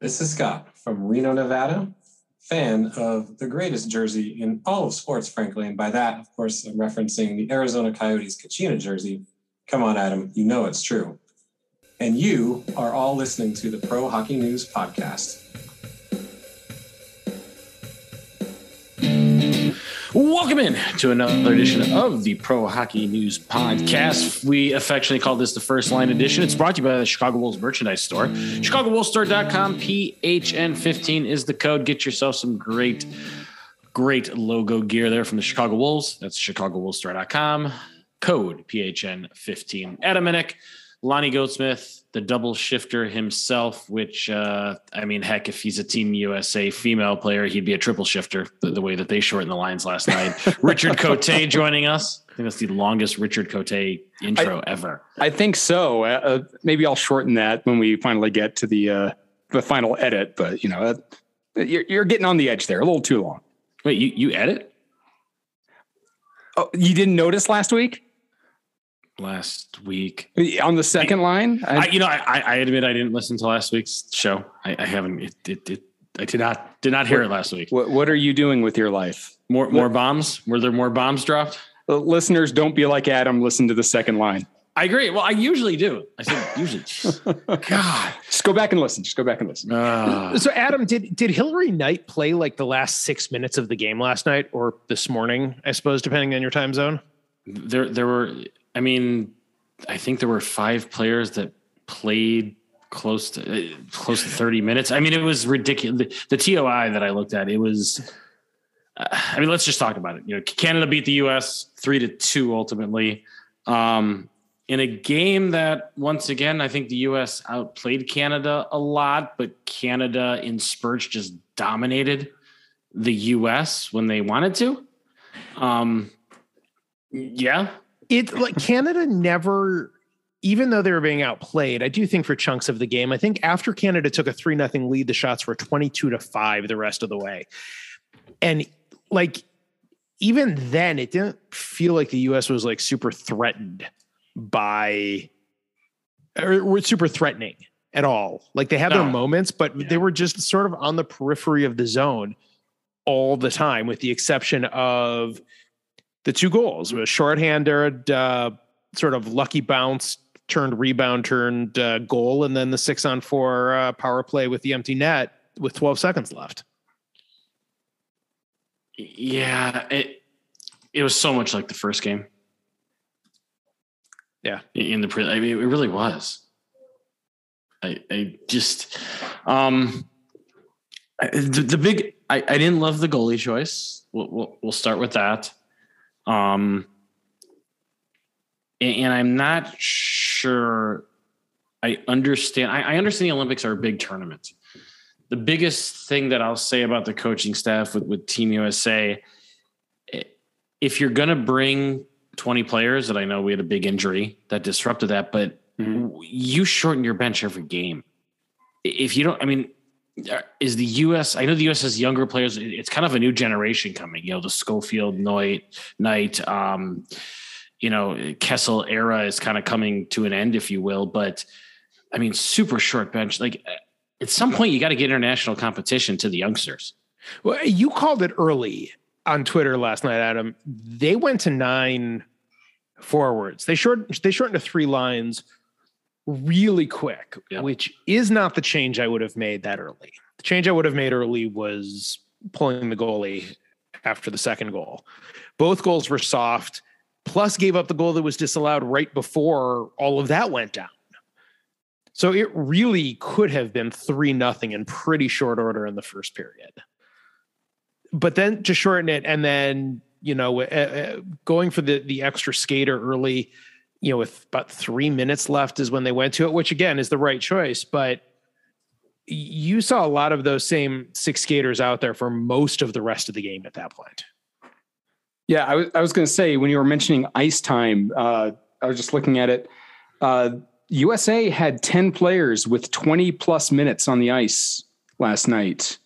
This is Scott from Reno, Nevada, fan of the greatest jersey in all of sports, frankly. And by that, of course, I'm referencing the Arizona Coyotes Kachina jersey. Come on, Adam, you know it's true. And you are all listening to the Pro Hockey News Podcast. Welcome in to another edition of the Pro Hockey News Podcast. We affectionately call this the first line edition. It's brought to you by the Chicago Wolves merchandise store. ChicagoWolvesStore.com. PHN15 is the code. Get yourself some great, great logo gear there from the Chicago Wolves. That's ChicagoWolvesStore.com. Code PHN15. Adam Minnick, Lonnie Goatsmith, the double shifter himself, which uh, I mean, heck, if he's a Team USA female player, he'd be a triple shifter. The, the way that they shortened the lines last night. Richard Cote joining us. I think that's the longest Richard Cote intro I, ever. I think so. Uh, uh, maybe I'll shorten that when we finally get to the uh, the final edit. But you know, uh, you're, you're getting on the edge there a little too long. Wait, you you edit? Oh, you didn't notice last week? Last week on the second line. I, I, you know, I, I admit I didn't listen to last week's show. I, I haven't. It, it, it, I did not did not hear what, it last week. What What are you doing with your life? More what, more bombs? Were there more bombs dropped? listeners, don't be like Adam. Listen to the second line. I agree. Well, I usually do. I said usually. God, just go back and listen. Just go back and listen. Uh, so, Adam, did did Hilary Knight play like the last six minutes of the game last night or this morning? I suppose, depending on your time zone. There, there were. I mean, I think there were five players that played close to uh, close to 30 minutes. I mean, it was ridiculous. The, the TOI that I looked at, it was. Uh, I mean, let's just talk about it. You know, Canada beat the U.S. three to two ultimately, um, in a game that once again I think the U.S. outplayed Canada a lot, but Canada in spurts just dominated the U.S. when they wanted to. Um, yeah, it like Canada never even though they were being outplayed, I do think for chunks of the game, I think after Canada took a 3 nothing lead, the shots were 22 to 5 the rest of the way. And like even then it didn't feel like the US was like super threatened by or super threatening at all. Like they had no. their moments, but yeah. they were just sort of on the periphery of the zone all the time with the exception of the two goals a shorthanded uh, sort of lucky bounce turned rebound turned uh, goal and then the six on four uh, power play with the empty net with 12 seconds left. Yeah it it was so much like the first game. Yeah. In the i mean it really was. I i just um the, the big I, I didn't love the goalie choice. We'll, we'll, we'll start with that um, and, I'm not sure I understand. I, I understand the Olympics are a big tournament. The biggest thing that I'll say about the coaching staff with, with Team USA, if you're going to bring 20 players, that I know we had a big injury that disrupted that, but mm-hmm. you shorten your bench every game. If you don't, I mean, is the U.S. I know the U.S. has younger players. It's kind of a new generation coming. You know, the Schofield, Knight, Knight, um, you know, Kessel era is kind of coming to an end, if you will. But I mean, super short bench. Like uh, at some point, you got to get international competition to the youngsters. Well, you called it early on Twitter last night, Adam. They went to nine forwards. They short they shortened to three lines really quick, which is not the change I would have made that early. The change I would have made early was pulling the goalie after the second goal. Both goals were soft, plus gave up the goal that was disallowed right before all of that went down. So it really could have been 3 nothing in pretty short order in the first period. But then to shorten it and then, you know, uh, uh, going for the the extra skater early, you know, with about three minutes left is when they went to it, which again is the right choice. But you saw a lot of those same six skaters out there for most of the rest of the game at that point. Yeah, I was, I was going to say when you were mentioning ice time, uh, I was just looking at it. Uh, USA had 10 players with 20 plus minutes on the ice last night.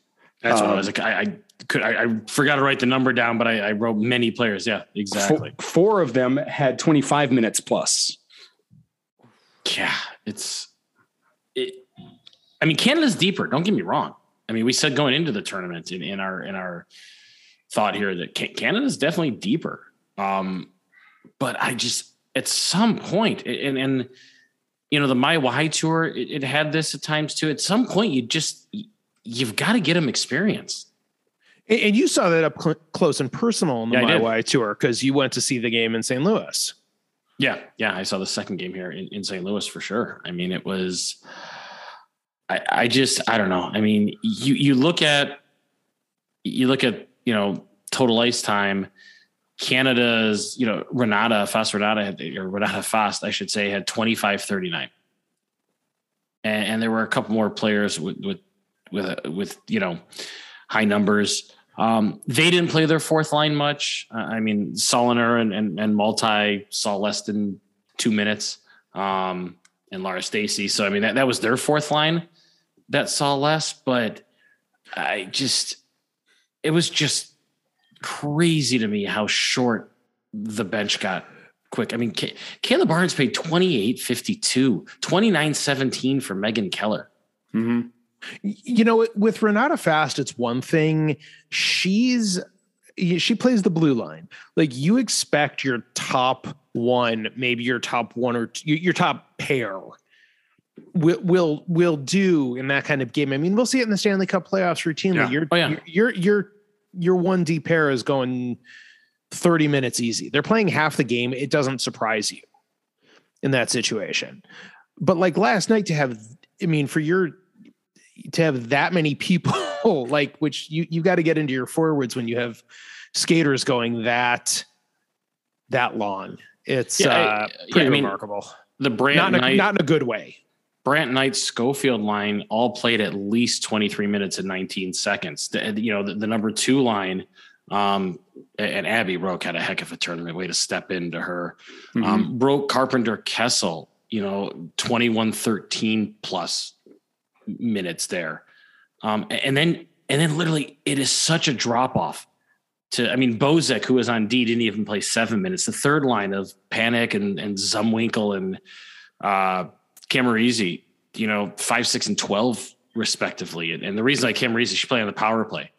That's what I was like. I, I could I, I, forgot to write the number down, but I, I wrote many players. Yeah, exactly. Four, four, of them had 25 minutes plus. Yeah, it's it. I mean, Canada's deeper. Don't get me wrong. I mean, we said going into the tournament in, in our in our thought here that Canada's definitely deeper. Um, but I just at some point, and and you know the My Y tour, it, it had this at times too. At some point, you just you've got to get them experience. And you saw that up cl- close and personal in the yeah, My Y tour because you went to see the game in St. Louis. Yeah, yeah, I saw the second game here in, in St. Louis for sure. I mean, it was. I, I just I don't know. I mean, you you look at you look at you know total ice time. Canada's you know Renata Fast Renata had, or Renata Fast I should say had twenty five thirty nine, and, and there were a couple more players with with with with you know high numbers. Um, they didn't play their fourth line much. I mean, Saulnier and, and, and Maltais saw less than two minutes, um, and Laura Stacey. So I mean, that, that was their fourth line that saw less. But I just, it was just crazy to me how short the bench got quick. I mean, Kay- Cayla Barnes paid 28 52, 29 17 for Megan Keller. Mm-hmm. You know, with Renata Fast, it's one thing. She's she plays the blue line. Like you expect your top one, maybe your top one or two, your top pair will will will do in that kind of game. I mean, we'll see it in the Stanley Cup playoffs routinely. Yeah. Your, oh, yeah. your your your one D pair is going 30 minutes easy. They're playing half the game. It doesn't surprise you in that situation. But like last night to have I mean, for your to have that many people like which you you got to get into your forwards when you have skaters going that that long. It's yeah, uh, pretty yeah, remarkable. Mean, the Brandt not in, a, not in a good way. Brandt Knight Schofield line all played at least 23 minutes and 19 seconds. The, you know, the, the, number two line, um, and Abby Roque had a heck of a tournament way to step into her. Mm-hmm. Um, Roque Carpenter Kessel, you know, 21 13 plus minutes there. Um, and then and then literally it is such a drop off to I mean Bozek, who was on D, didn't even play seven minutes. The third line of Panic and and Zumwinkle and uh Cameranesi, you know, five, six, and twelve respectively. And, and the reason I Cameranesi, she played on the power play.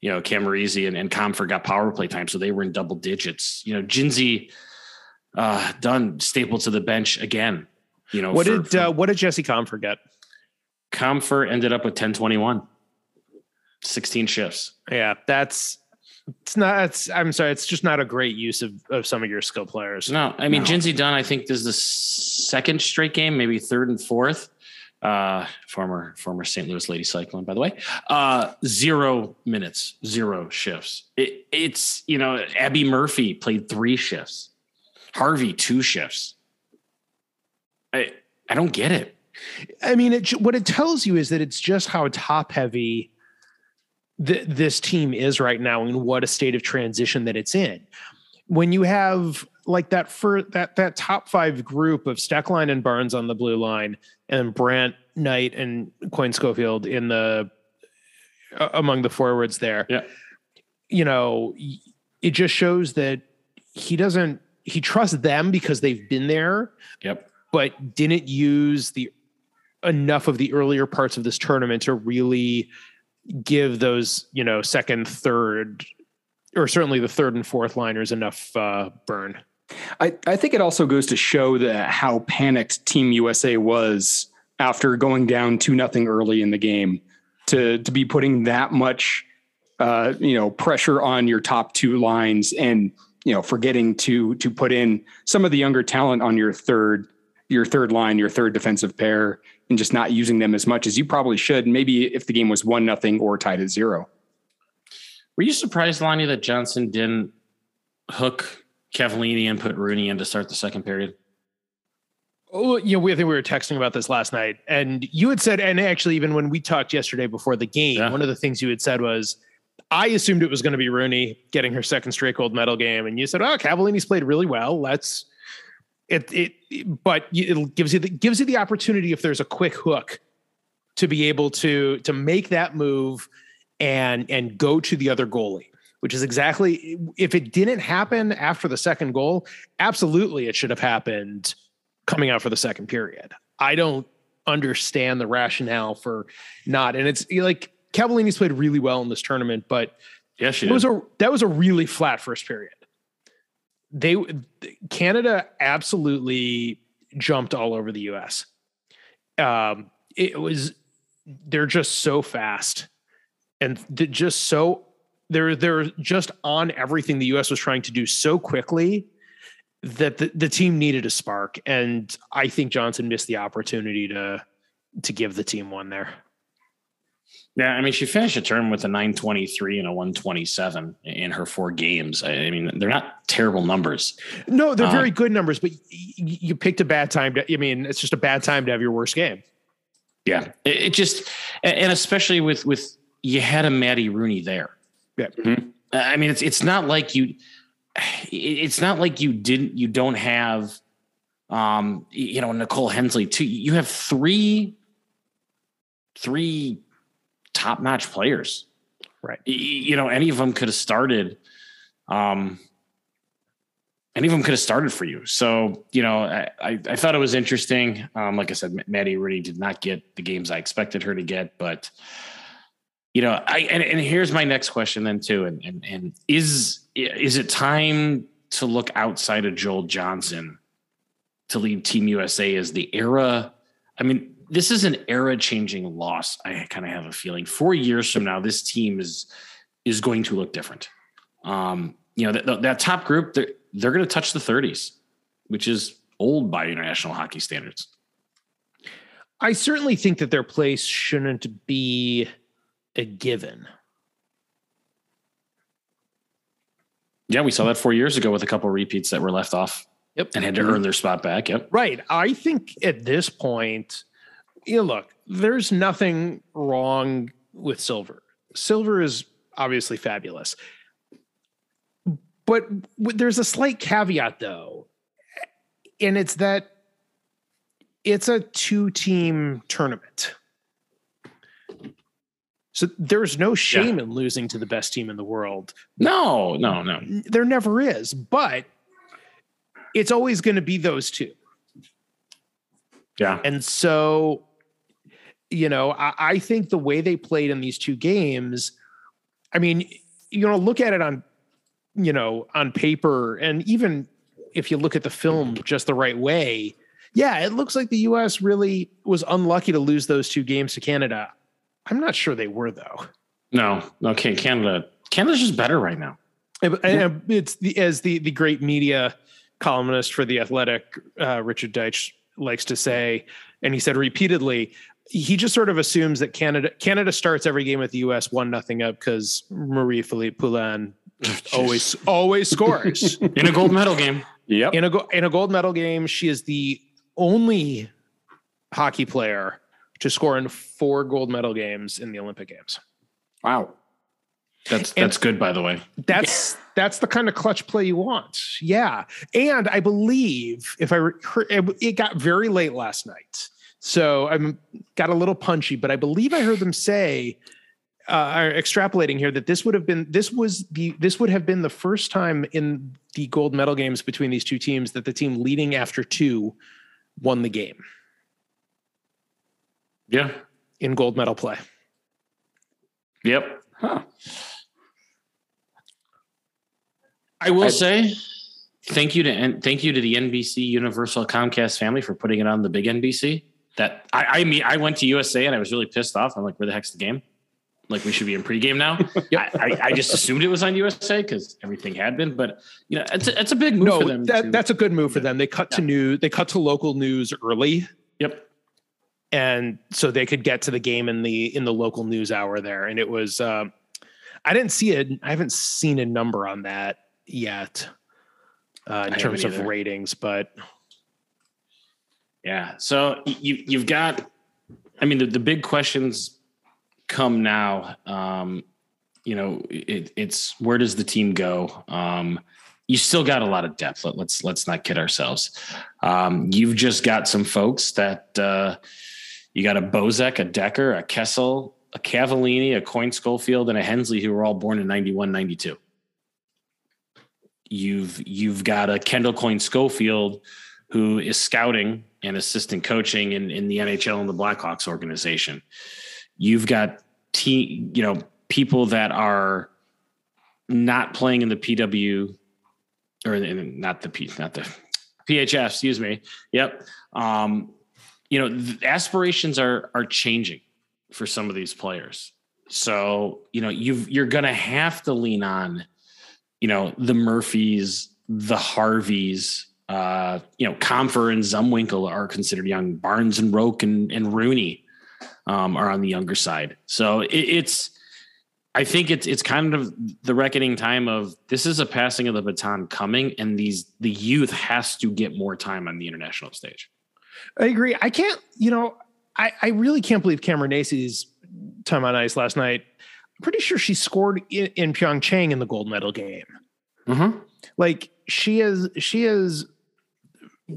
You know, Cameranesi and, and Compher got power play time, so they were in double digits. You know, Jincy uh Dunne stapled to the bench again. You know, what for, did for, uh, what did Jesse Compher get? Compher ended up with 1021, 16 shifts. Yeah, that's it's not it's i'm sorry it's just not a great use of, of some of your skill players. No i mean no. Jincy Dunne i think this is the second straight game maybe third and fourth. Uh former former st louis lady cyclone by the way. Uh zero minutes zero shifts. It, it's you know abby murphy played three shifts. Harvey two shifts. I i don't get it I mean, it, what it tells you is that it's just how top heavy th- this team is right now and what a state of transition that it's in. When you have like that for that that top five group of Stecklein and Barnes on the blue line, and Brandt Knight and Coyne Schofield in the uh, among the forwards there. Yeah, you know, it just shows that he doesn't he trusts them because they've been there. Yep. But didn't use the enough of the earlier parts of this tournament to really give those, you know, second, third, or certainly the third and fourth liners enough uh, burn. I, I think it also goes to show that how panicked Team USA was after going down two nothing early in the game to to be putting that much uh, you know pressure on your top two lines and you know forgetting to to put in some of the younger talent on your third your third line, your third defensive pair, and just not using them as much as you probably should. Maybe if the game was one nothing or tied at zero. Were you surprised, Lonnie, that Johnson didn't hook Cavallini and put Rooney in to start the second period? Oh, you know, we I think we were texting about this last night, and you had said, and actually, even when we talked yesterday before the game, yeah. one of the things you had said was, I assumed it was going to be Rooney getting her second straight gold medal game, and you said, "Oh, Cavallini's played really well. Let's it it but it gives you the gives you the opportunity if there's a quick hook to be able to to make that move and and go to the other goalie which is exactly if it didn't happen after the second goal absolutely it should have happened coming out for the second period i don't understand the rationale for not. And it's like Cavallini's played really well in this tournament, but she that was a that was a really flat first period. They Canada absolutely jumped all over the U.S. Um, it was they're just so fast and just so they're they're just on everything the U.S. was trying to do so quickly that the, the team needed a spark, and I think Johnson missed the opportunity to to give the team one there. Yeah, I mean, she finished a term with a 923 and a 127 in her four games. I I mean, they're not terrible numbers. No, they're Uh, very good numbers, but y- y- you picked a bad time. To, I mean, it's just a bad time to have your worst game. Yeah, it, it just, and and especially with with you had a Maddie Rooney there. Yeah. I mean, it's it's not like you, it's not like you didn't you don't have, um, you know, Nicole Hensley too. You have three, three top notch players. Right. You know, any of them could have started. Um, any of them could have started for you. So, you know, I, I, I thought it was interesting. Um, like I said, Maddie Rooney did not get the games I expected her to get, but you know, I and, and here's my next question then too. And, and and is is it time to look outside of Joel Johnson to lead Team USA as the era? I mean, this is an era changing loss. I kind of have a feeling. Four years from now, this team is is going to look different. Um, you know, that, that top group, they're, they're going to touch the 30s, which is old by international hockey standards. I certainly think that their place shouldn't be a given. Yeah, we saw that four years ago with a couple repeats that were left off Yep. and had to earn their spot back. Yep. Right. I think at this point, you know, look, there's nothing wrong with silver. Silver is obviously fabulous. But there's a slight caveat though. And it's that it's a two team tournament. So there's no shame in losing to the best team in the world. No, no, no. There never is, but it's always going to be those two. Yeah. And so, you know, I, I think the way they played in these two games, I mean, you know, look at it on, you know, on paper, and even if you look at the film just the right way, yeah, it looks like the US really was unlucky to lose those two games to Canada. I'm not sure they were though. No. Okay. Canada. Canada's just better right now. And- and It's the as the the great media columnist for the Athletic, uh, Richard Deitsch likes to say, and he said repeatedly, he just sort of assumes that Canada Canada starts every game with the U.S. one nothing up because Marie Philip Poulin always always scores in a gold medal game. Yep. in a go- in a gold medal game. She is the only hockey player to score in four gold medal games in the Olympic Games. Wow. That's And- that's good, by the way. That's that's the kind of clutch play you want. Yeah, and I believe if I re- it it got very late last night, so I'm got a little punchy, but I believe I heard them say, uh, or extrapolating here, that this would have been this was the this would have been the first time in the gold medal games between these two teams that the team leading after two won the game Yeah. in gold medal play. Yep. Huh. I will I- say thank you to and thank you to the NBC Universal Comcast family for putting it on the big NBC. That I, I mean, I went to USA and I was really pissed off. I'm like, where the heck's the game? Like we should be in pregame now. I, I, I just assumed it was on USA because everything had been. But you know, it's a, it's a big move No, for them. that, to- that's a good move for them. They cut to new. They cut to local news early. yep. and so they could get to the game in the in the local news hour there and it was um i didn't see it i haven't seen a number on that yet uh, in I terms of ratings but Yeah. So you you've got, I mean, the, the big questions come now. Um, you know, it, it's where does the team go? Um, you still got a lot of depth. Let, let's let's not kid ourselves. Um, you've just got some folks that uh, you got a Bozek, a Decker, a Kessel, a Cavallini, a Coyne Schofield, and a Hensley who were all born in 91, 92. You've you've got a Kendall Coyne Schofield who is scouting and assistant coaching in, in the NHL and the Blackhawks organization. You've got team, you know, people that are not playing in the PW or in, not the P, not the PHF, excuse me. Yep. Um, you know, aspirations are are changing for some of these players. So, you know, you've you're gonna have to lean on, you know, the Murphys, the Harveys, uh, you know, Compher and Zumwinkle are considered young. Barnes and Roque and, and Rooney um, are on the younger side. So it, it's, I think it's it's kind of the reckoning time of this is a passing of the baton coming, and these the youth has to get more time on the international stage. I agree. I can't, you know, I, I really can't believe Cameranesi's time on ice last night. I'm pretty sure she scored in, in Pyeongchang in the gold medal game. Mm-hmm. Like she is, she is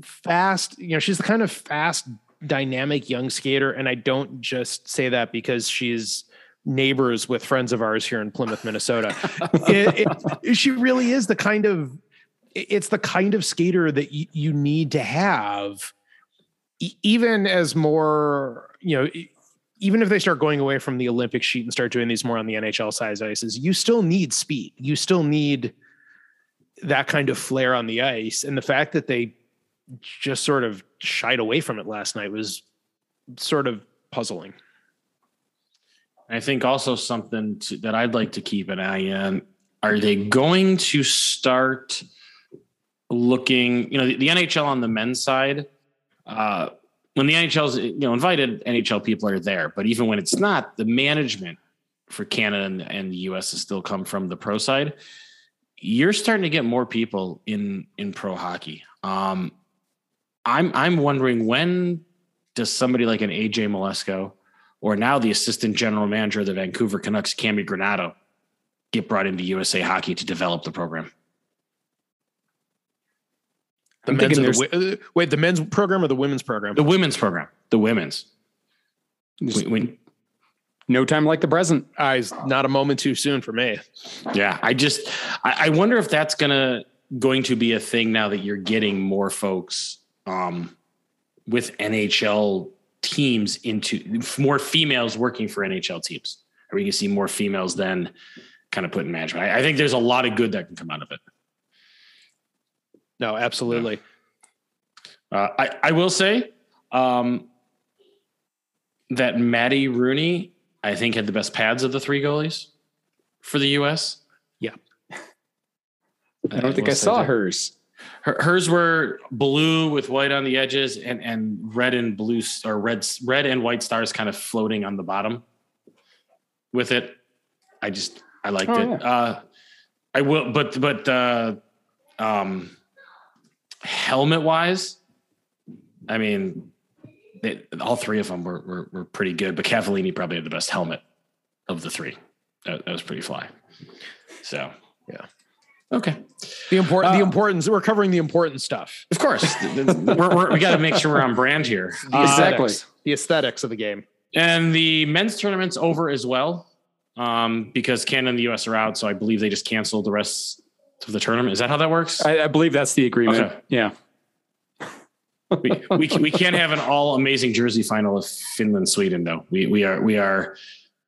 fast. You know, she's the kind of fast, dynamic young skater, and I don't just say that because she's neighbors with friends of ours here in Plymouth, Minnesota. it, it, she really is the kind of it's the kind of skater that y- you need to have even as more you know even if they start going away from the olympic sheet and start doing these more on the nhl size ices you still need speed you still need that kind of flair on the ice and the fact that they just sort of shied away from it last night was sort of puzzling I think also something to, that I'd like to keep an eye on are they going to start looking, you know, the, the NHL on the men's side, uh, when the NHL's, you know, invited NHL people are there, but even when it's not, the management for Canada and, and the US has still come from the pro side. You're starting to get more people in in pro hockey. Um, I'm I'm wondering when does somebody like an AJ Mleczko or now the assistant general manager of the Vancouver Canucks, Cammi Granato, get brought into USA Hockey to develop the program. The men's the, uh, wait, the men's program or the women's program? The women's program. The women's. We, we, no time like the present. Uh, not a moment too soon for me. Yeah, I just I, I wonder if that's gonna going to be a thing now that you're getting more folks um, with NHL teams into more females working for NHL teams. Are we going to see more females then kind of put in management? I, I, think there's a lot of good that can come out of it. No, absolutely. Yeah. Uh, I, I will say um, that Maddie Rooney, I think, had the best pads of the three goalies for the U.S. Yeah. I don't I think I saw that. hers. Her, hers were blue with white on the edges and, and red and blue or red, red and white stars kind of floating on the bottom with it. I just, I liked oh, it. Yeah. Uh, I will, but, but, uh, um, helmet wise, I mean, they, all three of them were, were, were pretty good, but Cavallini probably had the best helmet of the three. That, that was pretty fly. So, yeah. Okay. The important, uh, the importance. We're covering the important stuff. Of course, we're, we're, we got to make sure we're on brand here. The exactly. The aesthetics of the game. And the men's tournament's over as well, um, because Canada and the U.S. are out. So I believe they just canceled the rest of the tournament. Is that how that works? I, I believe that's the agreement. Okay. Yeah. we, we, we can't have an all amazing jersey final of Finland Sweden though. We we are we are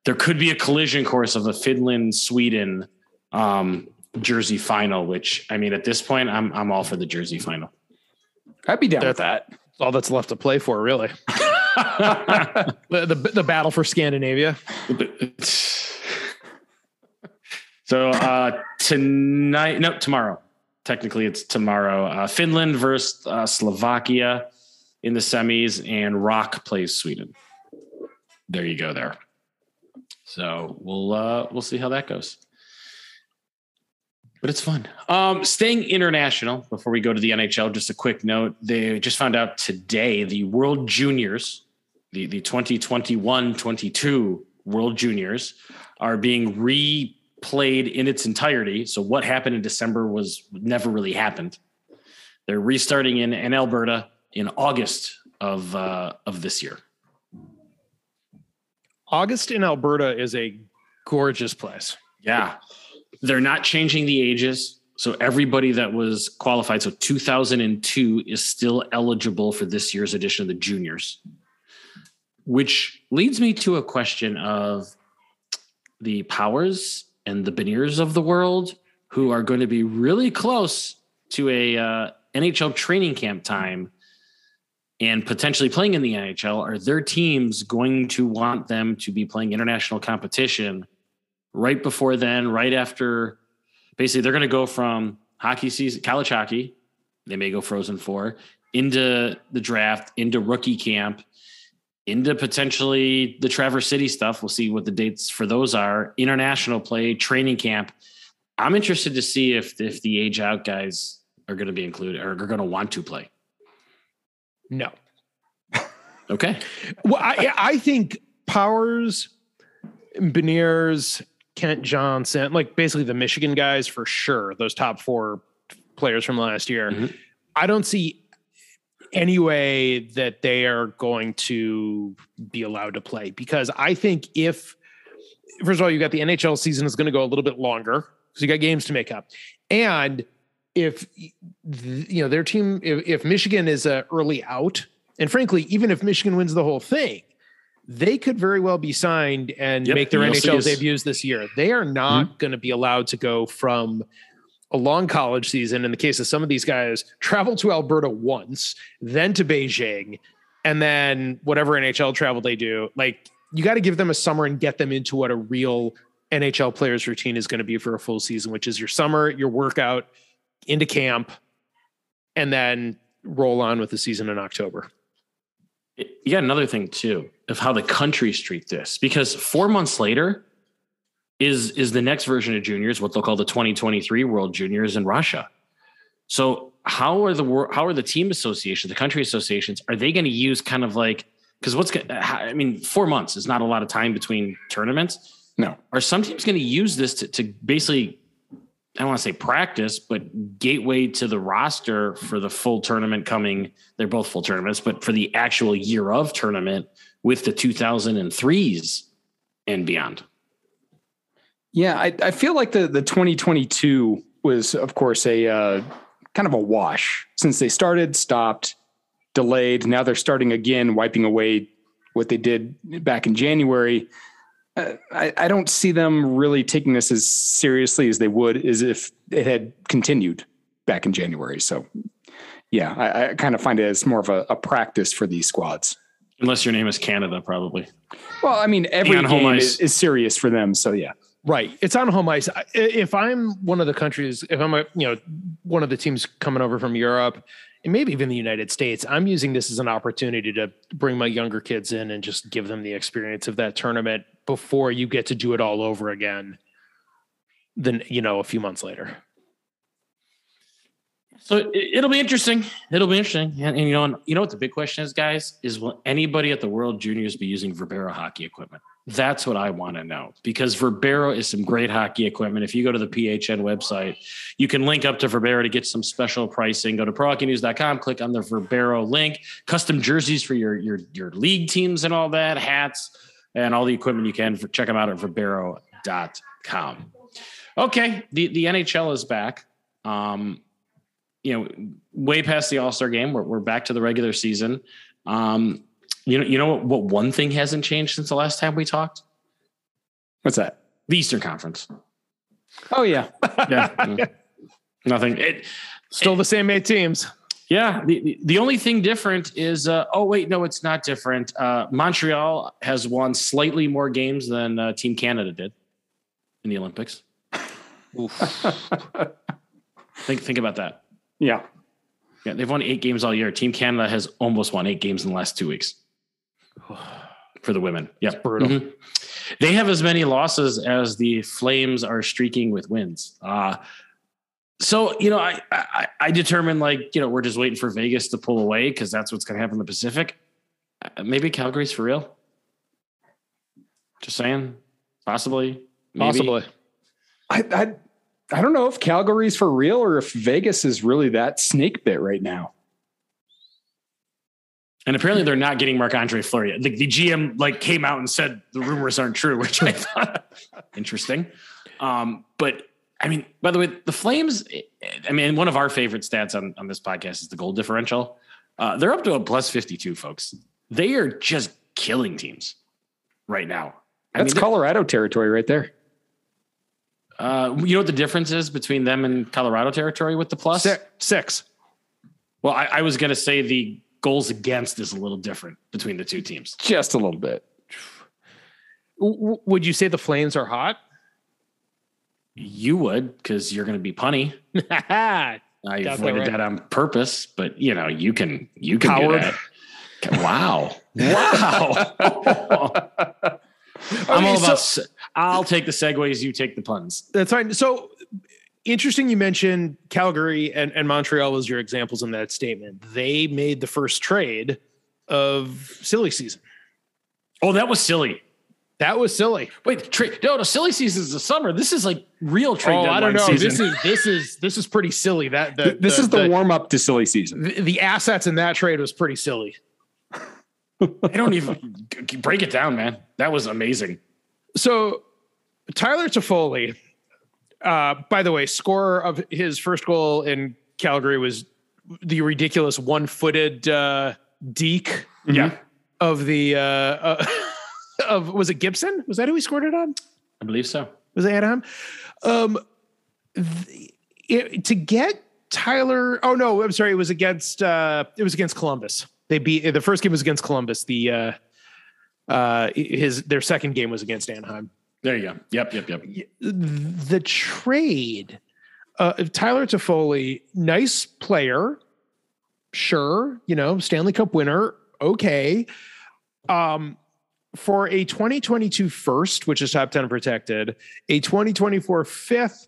there could be a collision course of a Finland Sweden um, Jersey final, which I mean, at this point, I'm I'm all for the Jersey final. I'd be down that, with that. That's all that's left to play for, really. the, the, the battle for Scandinavia. so uh, tonight, no, tomorrow. Technically, it's tomorrow. Uh, Finland versus uh, Slovakia in the semis, and Rock plays Sweden. There you go. There. So we'll uh, we'll see how that goes but it's fun. Um, staying international before we go to the NHL, just a quick note. They just found out today the World Juniors, the, the 2021 22 World Juniors, are being replayed in its entirety. So, what happened in December was never really happened. They're restarting in, in Alberta in August of, uh, of this year. August in Alberta is a gorgeous place. Yeah. They're not changing the ages. So everybody that was qualified, so 2002 is still eligible for this year's edition of the juniors, which leads me to a question of the powers and the Beniers of the world who are going to be really close to a uh, NHL training camp time and potentially playing in the NHL, are their teams going to want them to be playing international competition right before then, right after? Basically, they're going to go from hockey season, college hockey, they may go Frozen Four, into the draft, into rookie camp, into potentially the Traverse City stuff. We'll see what the dates for those are. International play, training camp. I'm interested to see if if the age out guys are going to be included or are going to want to play. No. Okay. Well, I, I think Powers, Beniers, Kent Johnson, like basically the Michigan guys for sure, those top four players from last year. Mm-hmm. I don't see any way that they are going to be allowed to play because I think if, first of all, you got the NHL season is going to go a little bit longer because you got games to make up. And if you know their team, if, if Michigan is a early out, and frankly, even if Michigan wins the whole thing, they could very well be signed and yep, make their NHL debuts this year. They are not mm-hmm. going to be allowed to go from a long college season. In the case of some of these guys, travel to Alberta once, then to Beijing, and then whatever NHL travel they do. Like you got to give them a summer and get them into what a real NHL player's routine is going to be for a full season, which is your summer, your workout, into camp, and then roll on with the season in October. Got another thing too of how the countries treat this because four months later is is the next version of juniors what they'll call the 2023 World Juniors in Russia. So how are the how are the team associations, the country associations, are they going to use kind of like because what's I mean four months is not a lot of time between tournaments. No, are some teams going to use this to, to basically I don't want to say practice, but gateway to the roster for the full tournament coming. They're both full tournaments, but for the actual year of tournament with the 2003s and beyond. Yeah, I, I feel like the the 2022 was, of course, a uh, kind of a wash since they started, stopped, delayed. Now they're starting again, wiping away what they did back in January. Uh, I, I don't see them really taking this as seriously as they would as if it had continued back in January. So, yeah, I, I kind of find it as more of a, a, practice for these squads. Unless your name is Canada, probably. Well, I mean, every game is, is, serious for them. So, yeah. Right. It's on home ice. If I'm one of the countries, if I'm a, you know, one of the teams coming over from Europe and maybe even the United States, I'm using this as an opportunity to bring my younger kids in and just give them the experience of that tournament before you get to do it all over again. Then you know, a few months later. So it'll be interesting. It'll be interesting. And, and, you know, and you know what the big question is, guys, is will anybody at the World Juniors be using Verbero hockey equipment? That's what I want to know because Verbero is some great hockey equipment. If you go to the PHN website, you can link up to Verbero to get some special pricing. Go to prohockeynews.com, click on the Verbero link, custom jerseys for your your your league teams and all that, hats and all the equipment you can. For, check them out at Verbero.com. Okay, the the NHL is back. Um, you know, way past the All Star game. We're we're back to the regular season. Um, you know, you know what, what one thing hasn't changed since the last time we talked? What's that? The Eastern Conference. Oh yeah. yeah. Nothing. It, Still it, the same eight teams. Yeah. The, the only thing different is, uh, oh, wait, no, it's not different. Uh, Montreal has won slightly more games than uh, Team Canada did in the Olympics. think, think about that. Yeah. Yeah. They've won eight games all year. Team Canada has almost won eight games in the last two weeks for the women. Yeah, brutal. Mm-hmm. They have as many losses as the Flames are streaking with wins. Uh, so you know, I, I I determined like you know we're just waiting for Vegas to pull away because that's what's going to happen in the Pacific. Uh, maybe Calgary's for real. Just saying, possibly, maybe. possibly. I, I I don't know if Calgary's for real or if Vegas is really that snake bit right now. And apparently they're not getting Marc Andre Fleury. The, the, GM like came out and said the rumors aren't true, which I thought interesting. Um, but I mean, by the way, the Flames, I mean, one of our favorite stats on, on this podcast is the goal differential. Uh, they're up to a plus 52, folks. They are just killing teams right now. I That's mean, Colorado territory right there. Uh, you know what the difference is between them and Colorado territory with the? Six. six. Well, I, I was going to say the goals against is a little different between the two teams. Just a little bit. Would you say the Flames are hot? You would, because you're going to be punny. I avoided right. that on purpose, but you know you can you can Coward. do that. Wow, wow. I'm all about. So, I'll take the segues. You take the puns. That's fine. So interesting. You mentioned Calgary and, and Montreal was your examples in that statement. They made the first trade of silly season. Oh, that was silly. That was silly. Wait, trade? No, the silly season is the summer. This is like real trade. Oh, I don't know. Season. This is this is this is pretty silly. That the, this the, is the, the warm up to silly season. The, the, assets in that trade was pretty silly. I don't even break it down, man. That was amazing. So Tyler Toffoli, uh, by the way, scorer of his first goal in Calgary was the ridiculous one-footed uh, deke. Mm-hmm. Yeah. Of the uh, uh of was it Gibson? Was that who he scored it on? I believe so. Was it Anaheim? Um, the, it, to get Tyler. Oh no, I'm sorry. It was against. Uh, it was against Columbus. They beat the first game was against Columbus. The uh, his their second game was against Anaheim. There you go. Yep, yep, yep. The trade uh, Tyler Toffoli, nice player, sure, you know, Stanley Cup winner, okay. Um, for a 2022 first, which is top 10 protected, a 2024 fifth,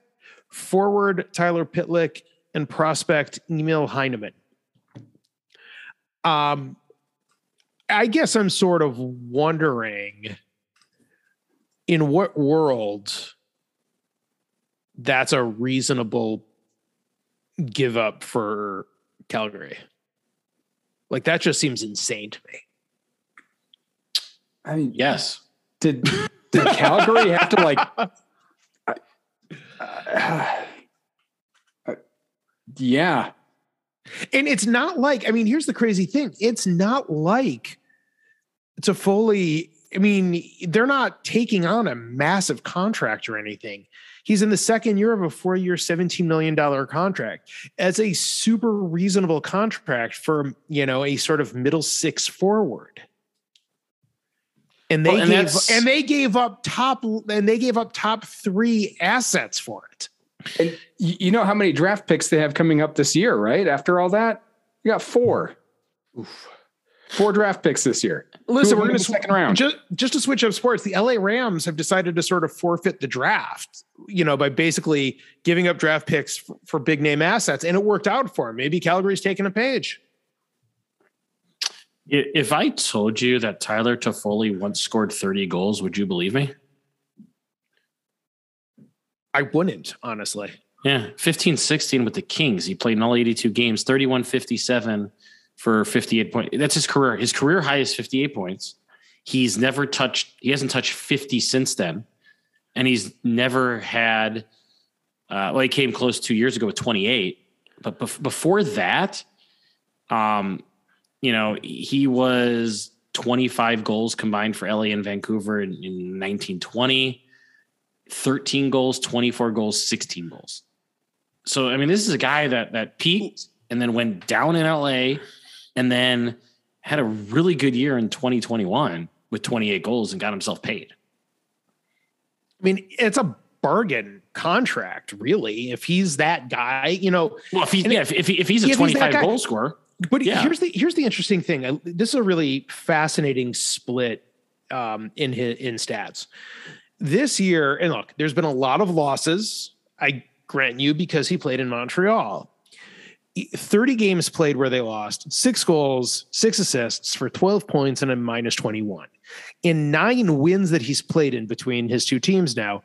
forward Tyler Pitlick, and prospect Emil Heineman. Um, I guess I'm sort of wondering in what world that's a reasonable give up for Calgary. Like that just seems insane to me. I mean, yes. Did did Calgary have to like? Uh, uh, yeah. And it's not like I mean, here's the crazy thing: it's not like it's a fully, I mean, they're not taking on a massive contract or anything. He's in the second year of a four-year, $17 million contract. As a super reasonable contract for, you know, a sort of middle six forward and they well, and gave and they gave up top and they gave up top three assets for it. And you know how many draft picks they have coming up this year, right? After all that, you got four. Oof. Four draft picks this year. Listen, we're going to second round. Just, just to switch up sports, the LA Rams have decided to sort of forfeit the draft, you know, by basically giving up draft picks for, for big name assets, and it worked out for them. Maybe Calgary's taking a page. If I told you that Tyler Toffoli once scored 30 goals, would you believe me? I wouldn't, honestly. Yeah, 15 16 with the Kings. He played in all 82 games, 31 57 for 58 points. That's his career. His career high is 58 points. He's never touched, he hasn't touched 50 since then. And he's never had, uh, well, he came close two years ago with 28. But bef- before that, um, you know, he was 25 goals combined for LA and Vancouver in, in 1920, 13 goals, 24 goals, 16 goals. So, I mean, this is a guy that that peaked and then went down in LA and then had a really good year in 2021 with 28 goals and got himself paid. I mean, it's a bargain contract, really. If he's that guy, you know. Well, if he's yeah, if, if, if he's a 25 he's goal scorer, but yeah. here's the here's the interesting thing. This is a really fascinating split um, in his, in stats this year. And look, there's been a lot of losses. I grant you because he played in Montreal. 30 games played where they lost, six goals, six assists for 12 points and a minus 21. In nine wins that he's played in between his two teams now,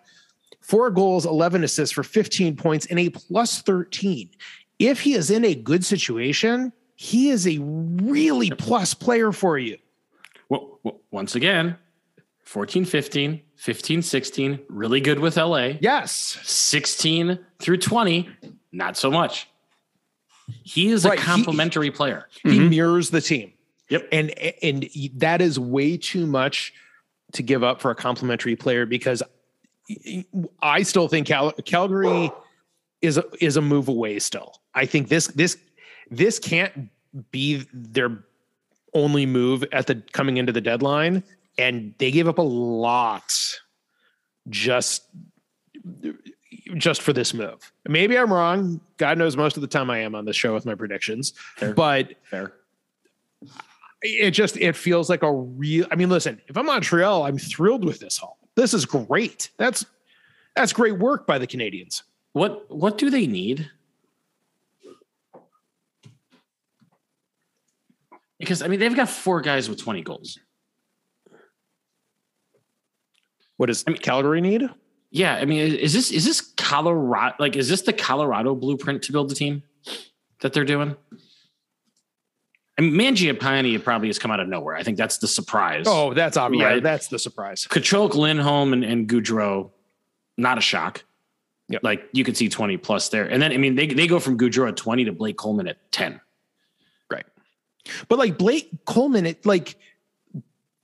four goals, 11 assists for 15 points and a plus 13. If he is in a good situation, he is a really plus player for you. Well, once again, 14 15, 15 16, really good with LA. Yes. 16 through 20, not so much. He is Right, a he- complimentary player. He Mhm. mirrors the team. Yep. And and that is way too much to give up for a complimentary player because I still think Cal- Calgary is a, is a move away still. I think this this this can't be their only move at the coming into the deadline and they gave up a lot just just for this move. Maybe I'm wrong. God knows most of the time I am on this show with my predictions. Fair. But Fair. it just it feels like a real I mean listen, if I'm Montreal, I'm thrilled with this haul. This is great. That's that's great work by the Canadians. What what do they need? Because I mean they've got four guys with 20 goals. What does I mean- Calgary need? Yeah, I mean is this is this Colorado like is this the Colorado blueprint to build the team that they're doing? I mean Mangiapane probably has come out of nowhere. I think that's the surprise. Oh, that's obvious. Right. That's the surprise. Tkachuk, Lindholm, and, and Gaudreau, not a shock. Yep. Like you could see 20 plus there. And then, I mean, they, they go from Gaudreau at 20 to Blake Coleman at 10. Right. But like Blake Coleman, it like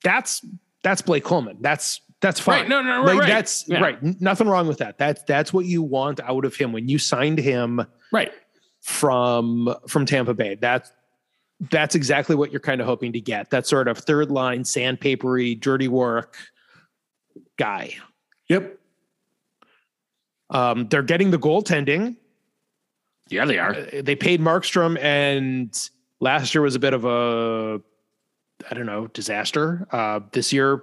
that's that's Blake Coleman. That's that's fine. Right. No, no, Like, right. right. That's Yeah. right. Nothing wrong with that. That's that's what you want out of him when you signed him Right. from from Tampa Bay. That's that's exactly what you're kind of hoping to get. That sort of third line, sandpapery, dirty work guy. Yep. Um, they're getting the goaltending. Yeah, they are. Uh, They paid Markstrom, and last year was a bit of a, I don't know, disaster. Uh, this year,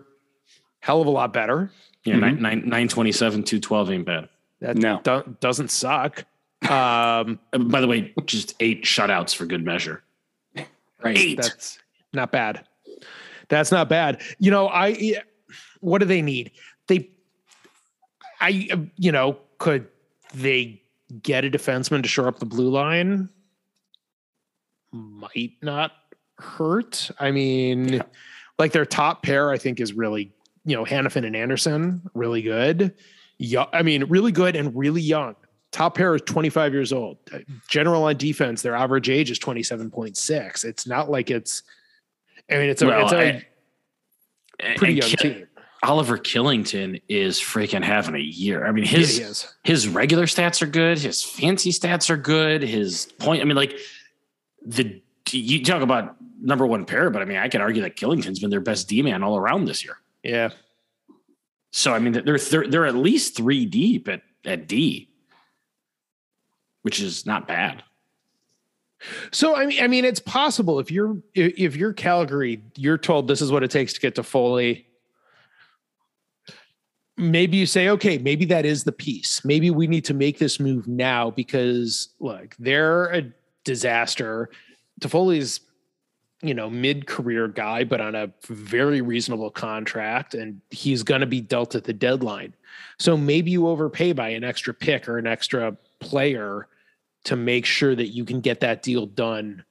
hell of a lot better. Yeah, Mhm. nine, nine, 927, 212 ain't bad. That No. do- doesn't suck. Um, By the way, just eight shutouts for good measure. Right. Eight. That's not bad. That's not bad. You know, I what do they need? They I uh, you know, could they get a defenseman to shore up the blue line? Might not hurt. I mean, like their top pair I think is really, you know, Hanifin and Andersson, really good. Yeah, I mean, really good and really young. Top pair is 25 years old. Uh, General on defense, their average age is 27.6. It's not like it's, I mean, it's a, Well, it's a I- pretty and young team. Oliver Kylington is freaking having a year. I mean, his is. his regular stats are good. His fancy stats are good. His point, I mean, like the you talk about number one pair, but I mean, I could argue that Kylington's been their best D man all around this year. Yeah. So I mean, they're they're they're at least three deep at at D, which is not bad. So I mean, I mean, it's possible if you're if you're Calgary, you're told this is what it takes to get Toffoli. Maybe you say, okay, maybe that is the piece. Maybe we need to make this move now because look, they're a disaster. Toffoli's, you know, mid-career guy, but on a very reasonable contract, and he's going to be dealt at the deadline. So maybe you overpay by an extra pick or an extra player to make sure that you can get that deal done.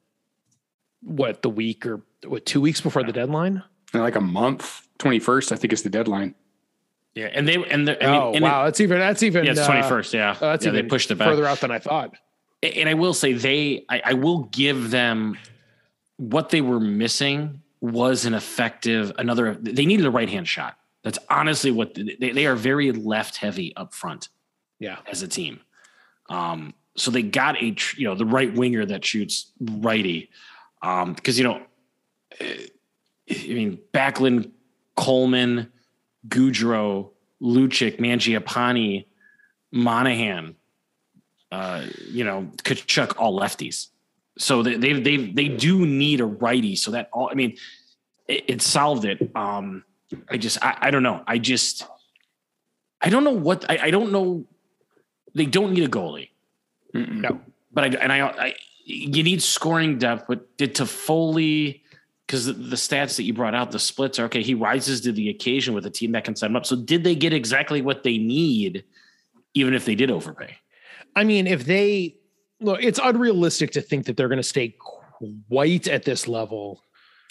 What the week or what two weeks before the deadline? like a month. 21st, I think is the deadline. Yeah, and they and the, I mean, oh and wow, that's even that's even yeah, it's uh, twenty first. Yeah, oh, that's yeah, they pushed it back. further out than I thought. and I will say they, I, I will give them what they were missing was an effective another. They needed a right hand shot. That's honestly what they, they are very left heavy up front Yeah, as a team. Um, so they got a tr- you know the right winger that shoots righty um, because you know eh, I mean Backlund, Coleman, Gaudreau, Lucic, Mangiapane, Monahan, uh, you know Tkachuk, all lefties. So they they they they do need a righty. So that all I mean, it, it solved it. Um, I just I, I don't know. I just I don't know what I, I don't know. They don't need a goalie Mm-mm. no, but I and I, I you need scoring depth. But did Toffoli because the, the stats that you brought out, the splits are okay. He rises to the occasion with a team that can set him up. So did they get exactly what they need, even if they did overpay? I mean, if they look, it's unrealistic to think that they're going to stay quite at this level.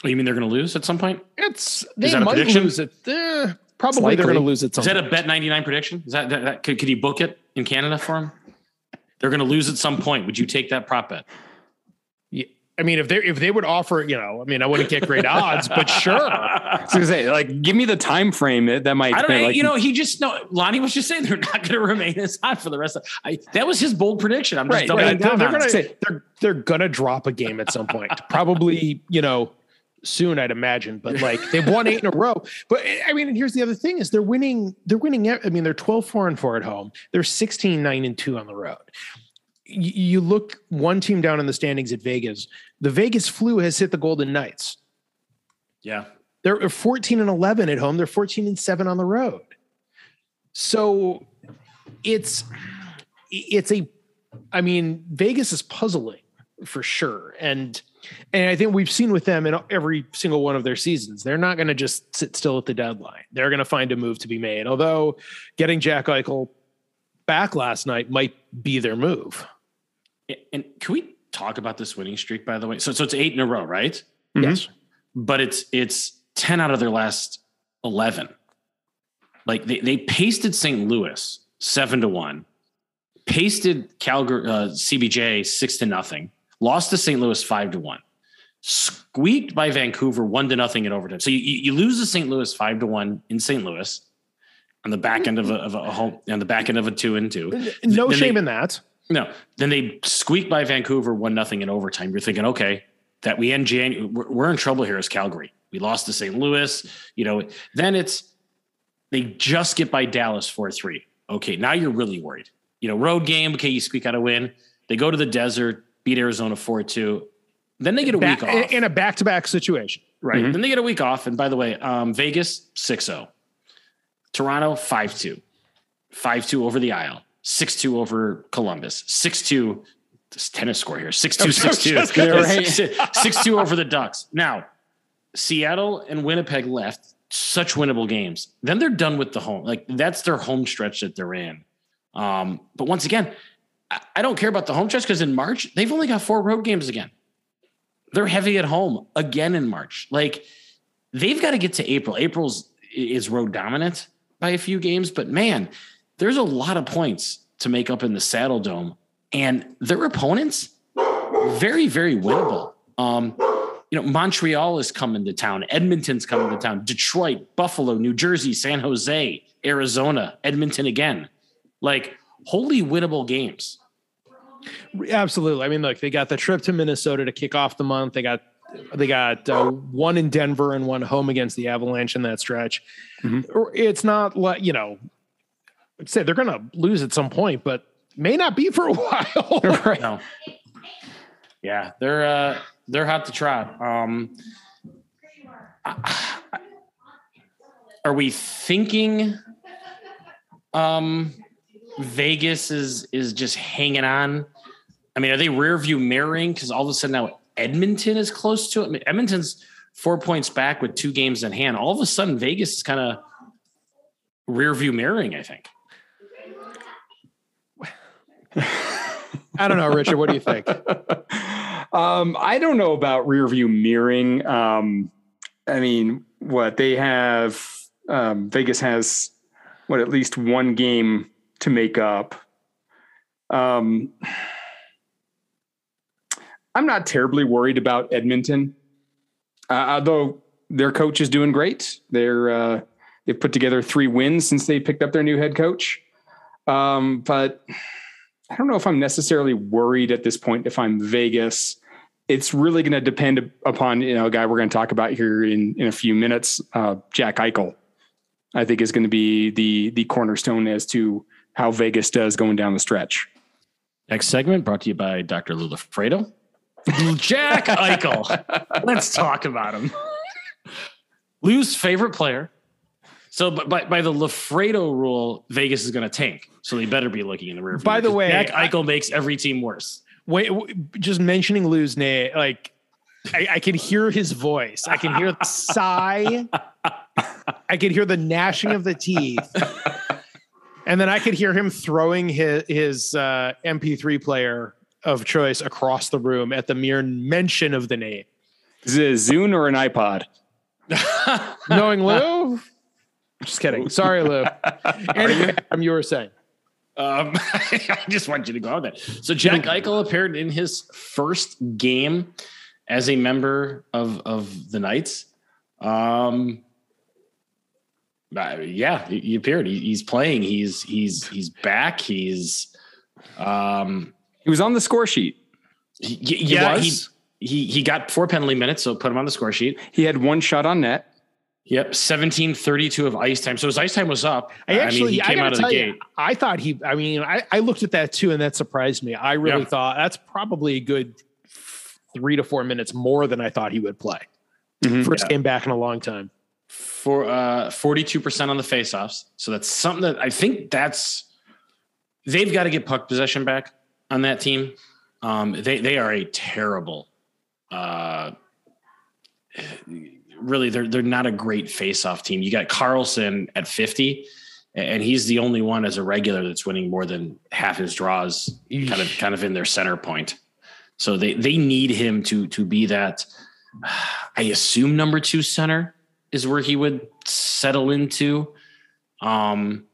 Oh, you mean they're going to lose at some point? It's Is they that a might prediction? lose it. Eh, Probably they're going to lose at some. Is that a bet 99 prediction? Is that, that, that could, could you book it in Canada for them? They're going to lose at some point. Would you take that prop bet? I mean, if they if they would offer, you know, I mean, I wouldn't get great odds, but sure. I was gonna say, like, give me the time frame that that might. I don't know. like, you know, he just no. Lonnie was just saying they're not going to remain as hot for the rest of. I that was his bold prediction. I'm just Right, doubling right. They're, down. they're gonna they're they're gonna drop a game at some point. Probably, you know, soon I'd imagine. But like they've won eight in a row. But I mean, and here's the other thing is they're winning, they're winning. I mean, they're 12, 4 and 4 at home. They're 16, 9 and 2 on the road. You, look one team down in the standings at Vegas. The Vegas flu has hit the Golden Knights. Yeah, They're 14 and 11 at home. They're 14 and 7 on the road. So it's it's a I mean, Vegas is puzzling for sure. And and I think we've seen with them in every single one of their seasons. They're not going to just sit still at the deadline. They're going to find a move to be made. Although getting Jack Eichel back last night might be their move. And can we talk about this winning streak? By the way, so so it's eight in a row, right? Mhm. Yes. But it's it's ten out of their last eleven. Like they they pasted St. Louis seven to one, pasted Calgary uh, CBJ six to nothing, lost to St. Louis five to one, squeaked by Vancouver one to nothing in overtime. So you, you you lose to St. Louis five to one in St. Louis on the back end of a, of a home on the back end of a two and two. No Then shame they- in that. No, then they squeak by Vancouver one nothing in overtime. You're thinking, okay, that we end January, we're, we're in trouble here as Calgary. We lost to St. Louis. You know, then it's they just get by Dallas four three. Okay, now you're really worried. You know, road game. Okay, you squeak out a win. They go to the desert, beat Arizona four two. Then they get a Back- week off. in a back to back situation. Right. Mhm. Then they get a week off. And by the way, um, Vegas 6 0. Toronto 5 2. 5 2 over the Isle. 6 2 over Columbus. 6 2. This tennis score here. 6 2 6 2. just gonna say- 6 2 over the Ducks. Now, Seattle and Winnipeg left such winnable games. Then they're done with the home. Like that's their home stretch that they're in. Um, but once again, I, I don't care about the home stretch because in March, they've only got four road games again they're heavy at home again in March. Like they've got to get to April. April's is road dominant by a few games, but man, there's a lot of points to make up in the Saddledome, and their opponents very very winnable. Um, you know, Montreal is coming to town, Edmonton's coming to town, Detroit, Buffalo, New Jersey, San Jose, Arizona, Edmonton again. Like wholly winnable games. Absolutely. I mean, look, they got the trip to Minnesota to kick off the month. They got they got uh, one in Denver and one home against the Avalanche in that stretch. Mhm. It's not like you know, I'd say they're going to lose at some point, but may not be for a while. right. No. Yeah, they're uh they're hot to trot. Um are we thinking um Vegas is is just hanging on? I mean, are they rear view mirroring because all of a sudden now Edmonton is close to it? I mean, Edmonton's four points back with two games in hand. All of a sudden, Vegas is kind of rear view mirroring, I think. I don't know, Richard. What do you think? um, I don't know about rear view mirroring. Um, I mean, what they have, um, Vegas has what at least one game to make up. Um, I'm not terribly worried about Edmonton, uh, although their coach is doing great. They're uh, they've put together three wins since they picked up their new head coach. Um, but I don't know if I'm necessarily worried at this point if I'm Vegas. It's really going to depend upon you know a guy we're going to talk about here in in a few minutes, uh, Jack Eichel. I think is going to be the the cornerstone as to how Vegas does going down the stretch. Next segment brought to you by Dr. Lula Fredo. Jack Eichel. Let's talk about him. Lou's favorite player. So by, by, by the Lafredo rule, Vegas is going to tank. So they better be looking in the rear. By the way, Jack I- Eichel makes every team worse. Wait, just mentioning Lou's name, like I, I can hear his voice. I can hear the sigh. I can hear the gnashing of the teeth. And then I could hear him throwing his, his uh, MP3 player of choice across the room at the mere mention of the name. Is it a Zune or an iPod? Knowing Lou, Just kidding. Sorry, Lou. anyway, I'm you were saying. Um, I just want you to go on that. So Jack Eichel appeared in his first game as a member of of the Knights. Um, uh, yeah, he, he appeared. He, he's playing. He's he's he's back. He's um, he was on the score sheet. He, yeah, he, he he got four penalty minutes, so put him on the score sheet. He had one shot on net. Yep, seventeen thirty-two of ice time. So his ice time was up. I actually, I, mean, he came out of the gate. You, I thought he. I mean, I, I looked at that too, and that surprised me. I really yeah. thought that's probably a good three to four minutes more than I thought he would play. Mm-hmm. First yeah. game back in a long time. For uh, forty-two percent on the faceoffs. So that's something that I think that's they've got to get puck possession back on that team. Um, they they are a terrible. Uh, really they're they're not a great face-off team. You got Karlsson at 50 and he's the only one as a regular that's winning more than half his draws kind of kind of in their center point. So they they need him to to be that I assume number 2 center is where he would settle into. Um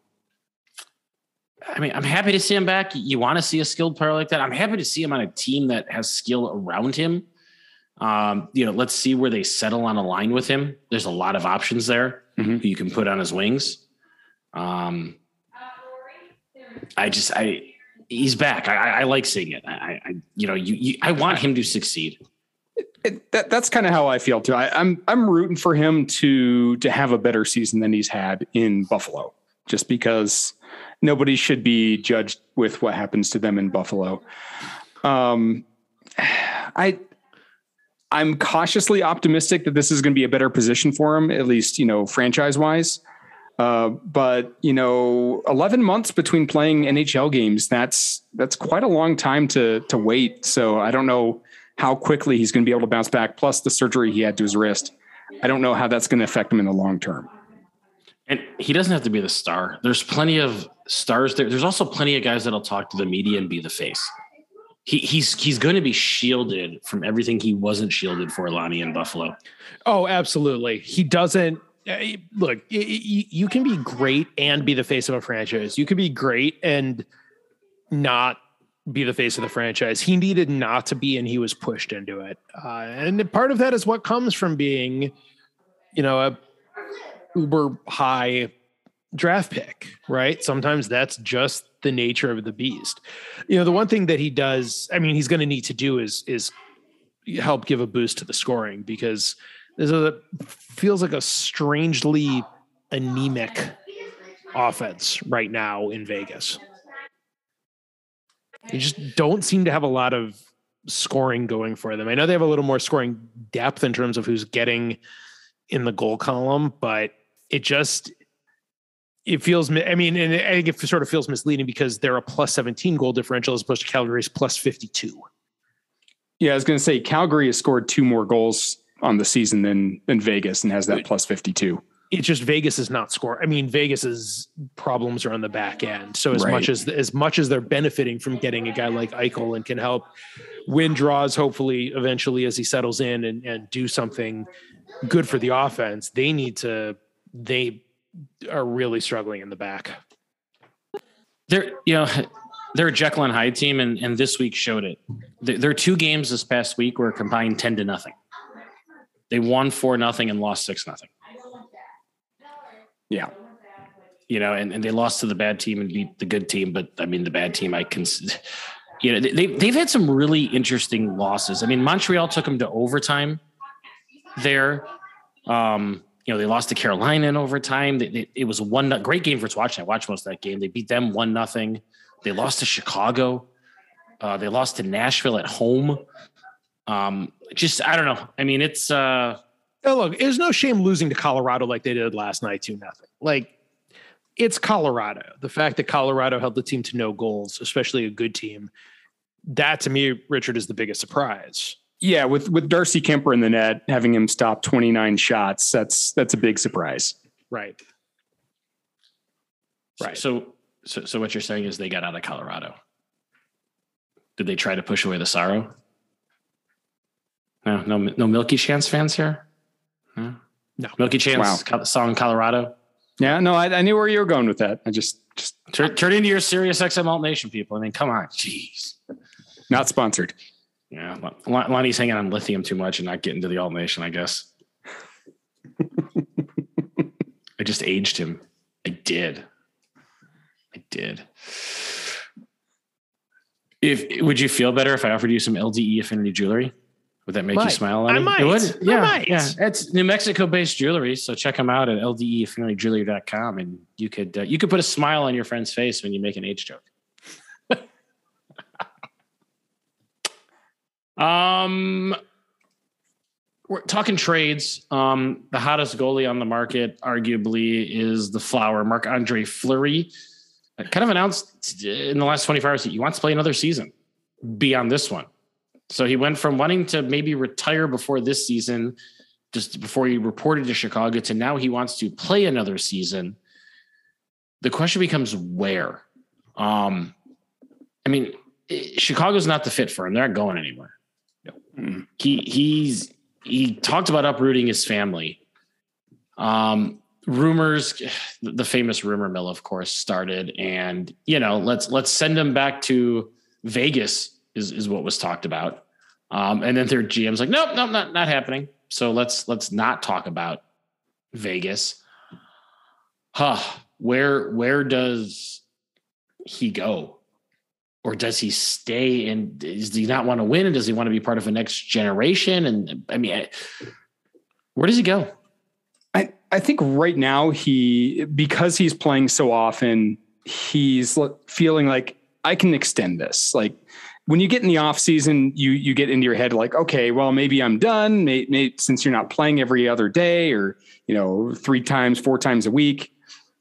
I mean, I'm happy to see him back. You want to see a skilled player like that. I'm happy to see him on a team that has skill around him. Um, you know, let's see where they settle on a line with him. There's a lot of options there mm-hmm. you can put on his wings. Um, I just, I, he's back. I, I like seeing it. I, I you know, you, you, I want him to succeed. It, that, that's kind of how I feel too. I, I'm I'm rooting for him to to have a better season than he's had in Buffalo, just because nobody should be judged with what happens to them in Buffalo. Um, I I'm cautiously optimistic that this is going to be a better position for him, at least, you know, franchise wise. Uh, but you know, 11 months between playing NHL games, that's, that's quite a long time to, to wait. So I don't know how quickly he's going to be able to bounce back. Plus the surgery he had to his wrist. I don't know how that's going to affect him in the long term. And he doesn't have to be the star. There's plenty of stars there. There's also plenty of guys that'll talk to the media and be the face he, he's he's going to be shielded from everything he wasn't shielded for Lonnie in Buffalo. Oh, absolutely. He doesn't eh, look. You can be great and be the face of a franchise. You can be great and not be the face of the franchise. He needed not to be, and he was pushed into it. Uh, and part of that is what comes from being, you know, a uber high draft pick, right? Sometimes that's just the nature of the beast. You know, the one thing that he does, I mean, he's going to need to do is is help give a boost to the scoring because this is a feels like a strangely anemic offense right now in Vegas. They just don't seem to have a lot of scoring going for them. I know they have a little more scoring depth in terms of who's getting in the goal column, but it just it feels i mean and i think it sort of feels misleading because they're a plus 17 goal differential as opposed to calgary's plus 52 yeah i was going to say calgary has scored two more goals on the season than than vegas and has that plus 52 it's just vegas is not score i mean vegas's problems are on the back end. So as right. much as as much as they're benefiting from getting a guy like eichel and can help win draws hopefully eventually as he settles in and, and do something good for the offense they need to they are really struggling in the back. They're you know they're a Jekyll and Hyde team, and and this week showed it. They're their two games this past week were combined ten to nothing. They won four nothing and lost six nothing. Yeah, you know, and, and they lost to the bad team and beat the good team, but I mean the bad team I can. You know, they they've had some really interesting losses. I mean, Montreal took them to overtime there. Um, you know, they lost to Carolina in overtime. They, they, it was one great game for watching. I watched most of that game. They beat them one nothing. They lost to Chicago. Uh, they lost to Nashville at home. Um, just I don't know. I mean, it's uh, oh, look. There's no shame losing to Colorado like they did last night, two nothing. Like it's Colorado. The fact that Colorado held the team to no goals, especially a good team, that to me, Richard, is the biggest surprise. Yeah, with with Darcy Kuemper in the net, having him stop 29 shots, that's that's a big surprise. Right. Right. So so so what you're saying is they got out of Colorado. Did they try to push away the sorrow? No, no, no Milky Chance fans here. No, no. Milky Chance wow. song Colorado. Yeah, no, I, I knew where you were going with that. I just just Turn, turn into your Sirius XM Alt Nation people. I mean, come on, jeez. not sponsored. Yeah, Lonnie's hanging on lithium too much and not getting to the Alt Nation. I guess. I just aged him. I did. I did. If would you feel better if I offered you some LDE Affinity jewelry? Would that make you Might. smile? I Lonnie? might. It would. I Yeah, might. yeah. It's New Mexico based jewelry, so check them out at ldefamilyjewelry.com, and you could uh, you could put a smile on your friend's face when you make an age joke. Um, we're talking trades. Um, the hottest goalie on the market, arguably, is the flower Marc Andre Fleury. Kind of announced in the last 24 hours that he wants to play another season beyond this one. So he went from wanting to maybe retire before this season, just before he reported to Chicago, to now he wants to play another season. The question becomes where. Um, I mean, Chicago's not the fit for him. They're not going anywhere. He he's he talked about uprooting his family. Um, rumors, the famous rumor mill, of course, started, and you know, let's let's send him back to Vegas is is what was talked about. Um, and then their GM's like, nope, nope, not not happening. So let's let's not talk about Vegas. Huh. Where where does he go? Or does he stay and does he not want to win? And does he want to be part of a next generation? And I mean, I- where does he go? I, I think right now he because he's playing so often, he's feeling like I can extend this. Like when you get in the off season, you you get into your head like, okay, well maybe I'm done. May, may, since you're not playing every other day or you know three times, four times a week.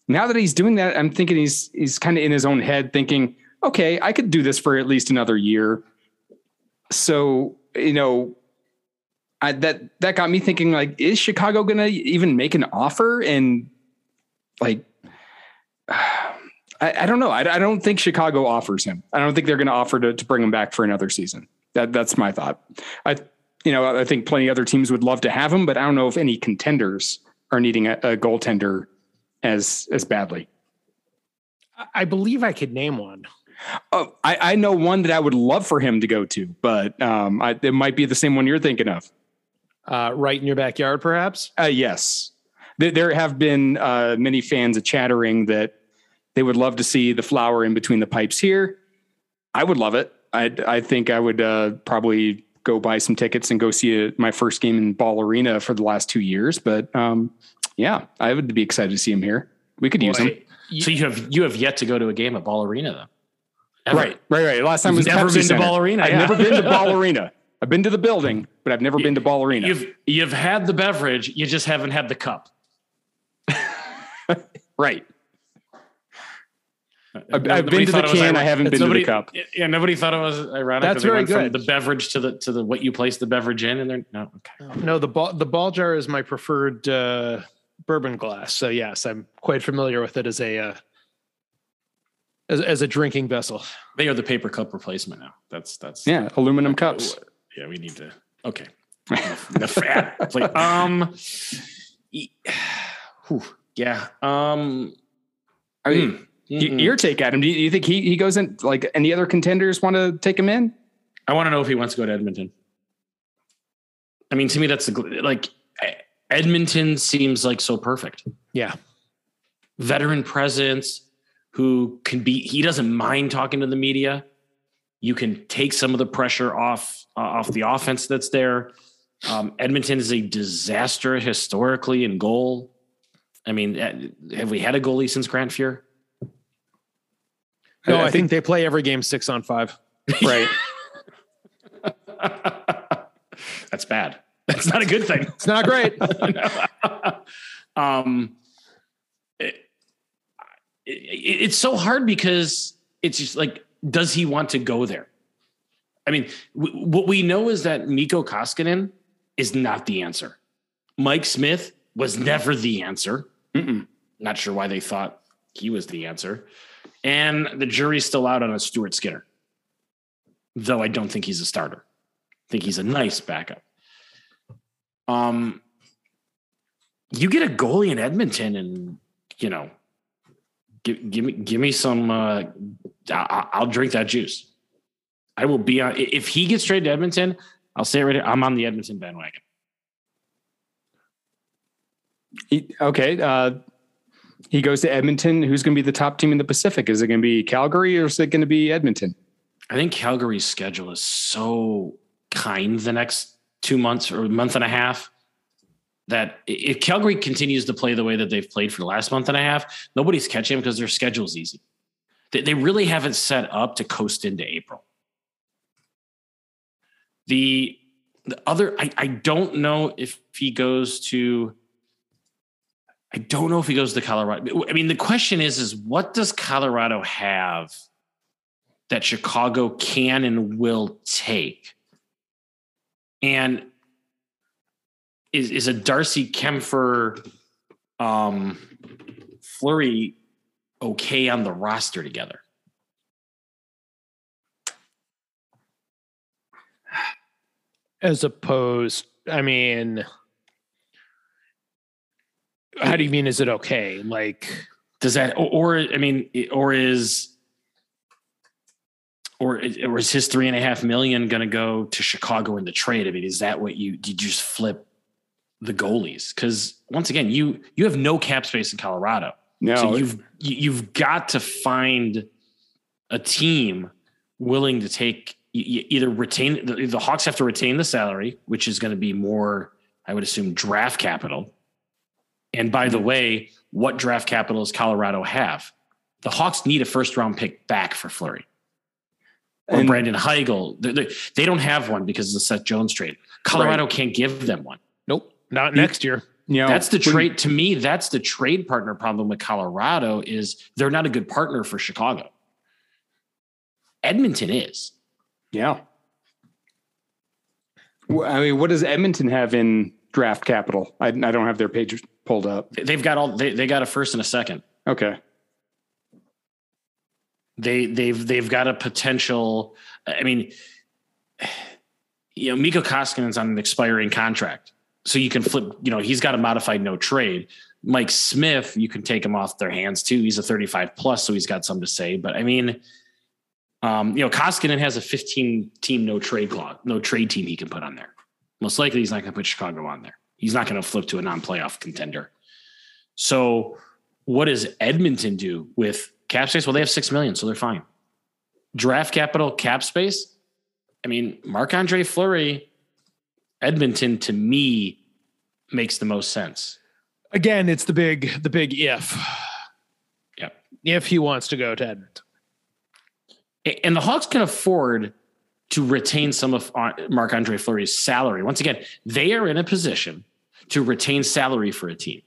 Now that he's doing that, I'm thinking he's he's kind of in his own head thinking, okay, I could do this for at least another year. So you know, I, that that got me thinking like is chicago gonna even make an offer? And like I, I don't know. I, I don't think chicago offers him. I don't think they're offer to, to bring him back for another season. That that's my thought. I you know i think plenty other teams would love to have him but i don't know if any contenders are needing a, a goaltender as as badly. I believe I could name one. Oh I, I know one that i would love for him to go to but um I, it might be the same one you're thinking of Uh, right in your backyard, perhaps. Uh, yes, there, there have been uh, many fans chattering that they would love to see the flower in between the pipes here. I would love it. I I think I would uh, probably go buy some tickets and go see a, my first game in Ball Arena for the last two years. But um, yeah, I would be excited to see him here. We could use him. Boy, so you have you have yet to go to a game at Ball Arena though. Ever. Right, right, right. Last time You've was never Pepsi been to Center. Ball Arena, I've yeah. never been to Ball Arena. I've been to the building, but I've never been to Ball Arena. You've you've had the beverage, you just haven't had the cup. right. I've, I've been to the thought it was can. I haven't been nobody, to the cup. Yeah, nobody thought it was ironic. That's very went from good. The beverage to the to the what you place the beverage in, and they're no okay. No, the ball the ball jar is my preferred uh, bourbon glass. So yes, I'm quite familiar with it as a uh, as, as a drinking vessel. They are the paper cup replacement now. That's that's Yeah, aluminum cups. Yeah, we need to. Okay. the fat. Like, um. yeah. Um. I mean, mm, y- your take, Adam. Do you, do you think he he goes in? Like any other contenders want to take him in? I want to know if he wants to go to Edmonton. I mean, to me, that's the like Edmonton seems like so perfect. Yeah. Veteran presence who can be. He doesn't mind talking to the media. You can take some of the pressure off uh, off the offense that's there. Um, Edmonton is a disaster historically in goal. I mean, eh, have we had a goalie since Grant Fuhr? No, I- I, I think, they play every game six on five. Right. That's bad. That's not a good thing. It's not great. um, it, it, it's so hard because it's just like, does he want to go there? I mean, w- what we know is that Mikko Koskinen is not the answer. Mike Smith was never the answer. Mm-mm. Not sure why they thought he was the answer. And the jury's still out on a Stuart Skinner, though I don't think he's a starter. I think he's a nice backup. Um, you get a goalie in Edmonton, and you know, give, give me give me some. Uh, I, I'll drink that juice. I will be on. If he gets traded to Edmonton, I'll say it right here. I'm on the Edmonton bandwagon. He, okay. Uh, he goes to Edmonton. Who's going to be the top team in the Pacific? Is it going to be Calgary or is it going to be Edmonton? I think Calgary's schedule is so kind the next two months or month and a half that if Calgary continues to play the way that they've played for the last month and a half, nobody's catching them because their schedule's easy. They, they really haven't set up to coast into April. The the other, I, I don't know if he goes to. I don't know if he goes to Colorado. I mean, the question is, is what does Colorado have that Chicago can and will take? And is, is a Darcy Kuemper um, Fleury okay on the roster together? As opposed, I mean, how do you mean? Is it okay? Like, does that, or, or I mean, or is, or, or is his three and a half million going to go to Chicago in the trade? I mean, is that what you did? You just flip the goalies because once again, you you have no cap space in Colorado. No, so you've you've got to find a team willing to take either retain the, the Hawks have to retain the salary, which is going to be more, I would assume, draft capital. And by the mm-hmm. way, what draft capital does Colorado have? The Hawks need a first round pick back for Fleury or and, Brandon Hagel. They, they, they, don't have one because of the Seth Jones trade. Colorado right. can't give them one. Nope, not next year. You know, that's the trade to me. That's the trade partner problem with Colorado is they're not a good partner for Chicago. Edmonton is. Yeah. I mean, what does Edmonton have in draft capital? I, I don't have their page pulled up. They've got all. They, they got a first and a second. Okay. They they've they've got a potential. I mean, you know, Mikko Koskinen's on an expiring contract so you can flip, you know, he's got a modified no trade. Mike Smith, you can take him off their hands too. He's a 35 plus, so he's got some to say. But I mean, um, you know, Koskinen has a 15 team no trade clause, no trade team he can put on there. Most likely he's not going to put Chicago on there. He's not going to flip to a non-playoff contender. So what does Edmonton do with cap space? Well, they have six million, so they're fine. Draft capital, cap space. I mean, Marc Andre Fleury Edmonton to me makes the most sense. Again, it's the big the big if. Yep. If he wants to go to Edmonton. And the Hawks can afford to retain some of Marc Andre Fleury's salary. Once again, they are in a position to retain salary for a team.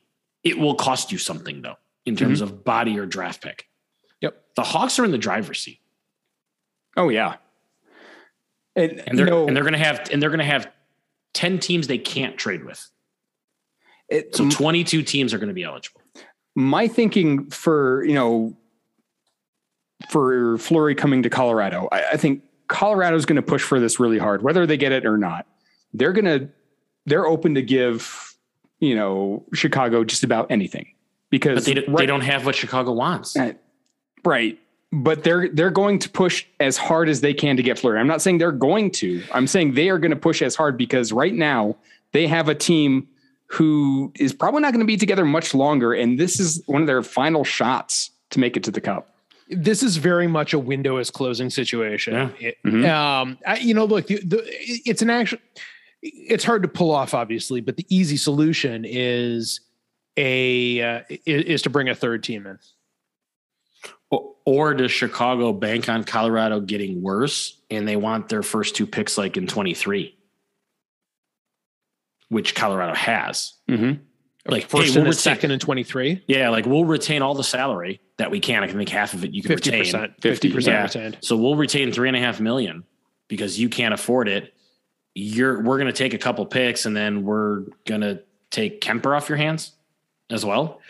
It will cost you something though, in terms mm-hmm. of body or draft pick. Yep. The Hawks are in the driver's seat. Oh yeah. And, and they're you know, and they're gonna have and they're gonna have 10 teams they can't trade with. It, so 22 teams are going to be eligible. My thinking for, you know, for Fleury coming to Colorado, I, I think Colorado is going to push for this really hard, whether they get it or not. They're going to, they're open to give, you know, Chicago just about anything because but they, right, they don't have what Chicago wants. Right but they're they're going to push as hard as they can to get Fleury. I'm not saying they're going to. I'm saying they are going to push as hard because right now they have a team who is probably not going to be together much longer, and this is one of their final shots to make it to the cup. This is very much a window is closing situation. Yeah. It, mm-hmm. um, I, you know, look, the, the, it's an actual. It's hard to pull off, obviously, but the easy solution is a uh, is to bring a third team in. Or does Chicago bank on Colorado getting worse and they want their first two picks like in 23, which Colorado has? Mm-hmm. Like first hey, we'll and second and 23. Yeah, like we'll retain all the salary that we can. I can think half of it you can 50%, retain. 50% yeah. retained. So we'll retain three and a half million because you can't afford it. You're we're gonna take a couple picks and then we're gonna take Kuemper off your hands as well.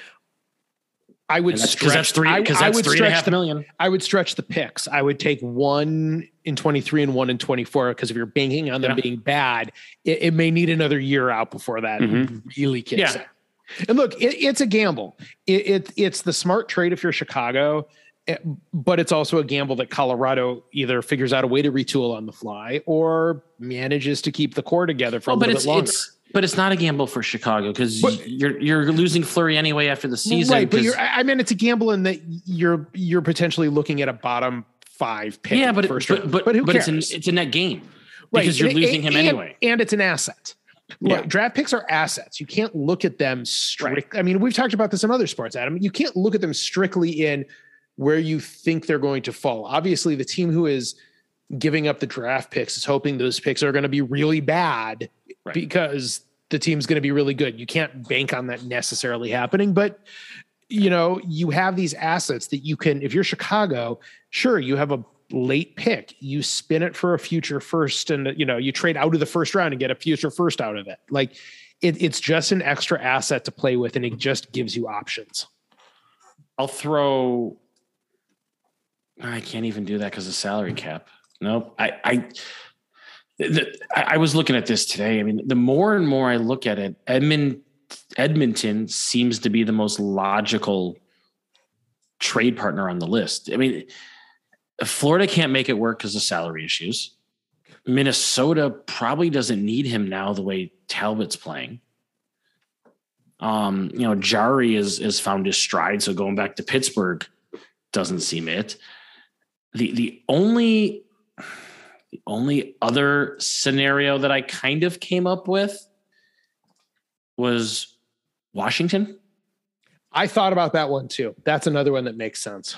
I would that's, stretch that's three because that's I would three half the, million. I would stretch the picks. I would take one in 23 and one in 24 because if you're banking on them yeah. being bad, it, it, may need another year out before that mm-hmm. really kicks yeah. in. And look, it, it's a gamble. It, it, it's the smart trade if you're Chicago, eh, but it's also a gamble that Colorado either figures out a way to retool on the fly or manages to keep the core together for a little bit longer. It's, but it's not a gamble for Chicago because you're you're losing Fleury anyway after the season. Right, but I mean, it's a gamble in that you're you're potentially looking at a bottom five pick. Yeah, but it, but, but, but, who but cares? It's, an, it's a net gain because right. you're losing and, him anyway, and it's an asset. Look, yeah. draft picks are assets. You can't look at them strict. Right. I mean, we've talked about this in other sports, Adam. You can't look at them strictly in where you think they're going to fall. Obviously, the team who is giving up the draft picks is hoping those picks are going to be really bad right. because the team's going to be really good. You can't bank on that necessarily happening, but you know, you have these assets that you can if you're Chicago, sure, you have a late pick. You spin it for a future first, and you know you trade out of the first round and get a future first out of it. Like it, it's just an extra asset to play with, and it just gives you options. I'll throw. I can't even do that because of salary cap. Nope. I I, the, I was looking at this today. I mean, the more and more I look at it, Edmund Edmonton seems to be the most logical trade partner on the list. I mean, Florida can't make it work because of salary issues. Minnesota probably doesn't need him now the way Talbot's playing. Um, you know, Jarry is is found his stride, so going back to Pittsburgh doesn't seem it. The the only the only other scenario that I kind of came up with was Washington. I thought about that one too. That's another one that makes sense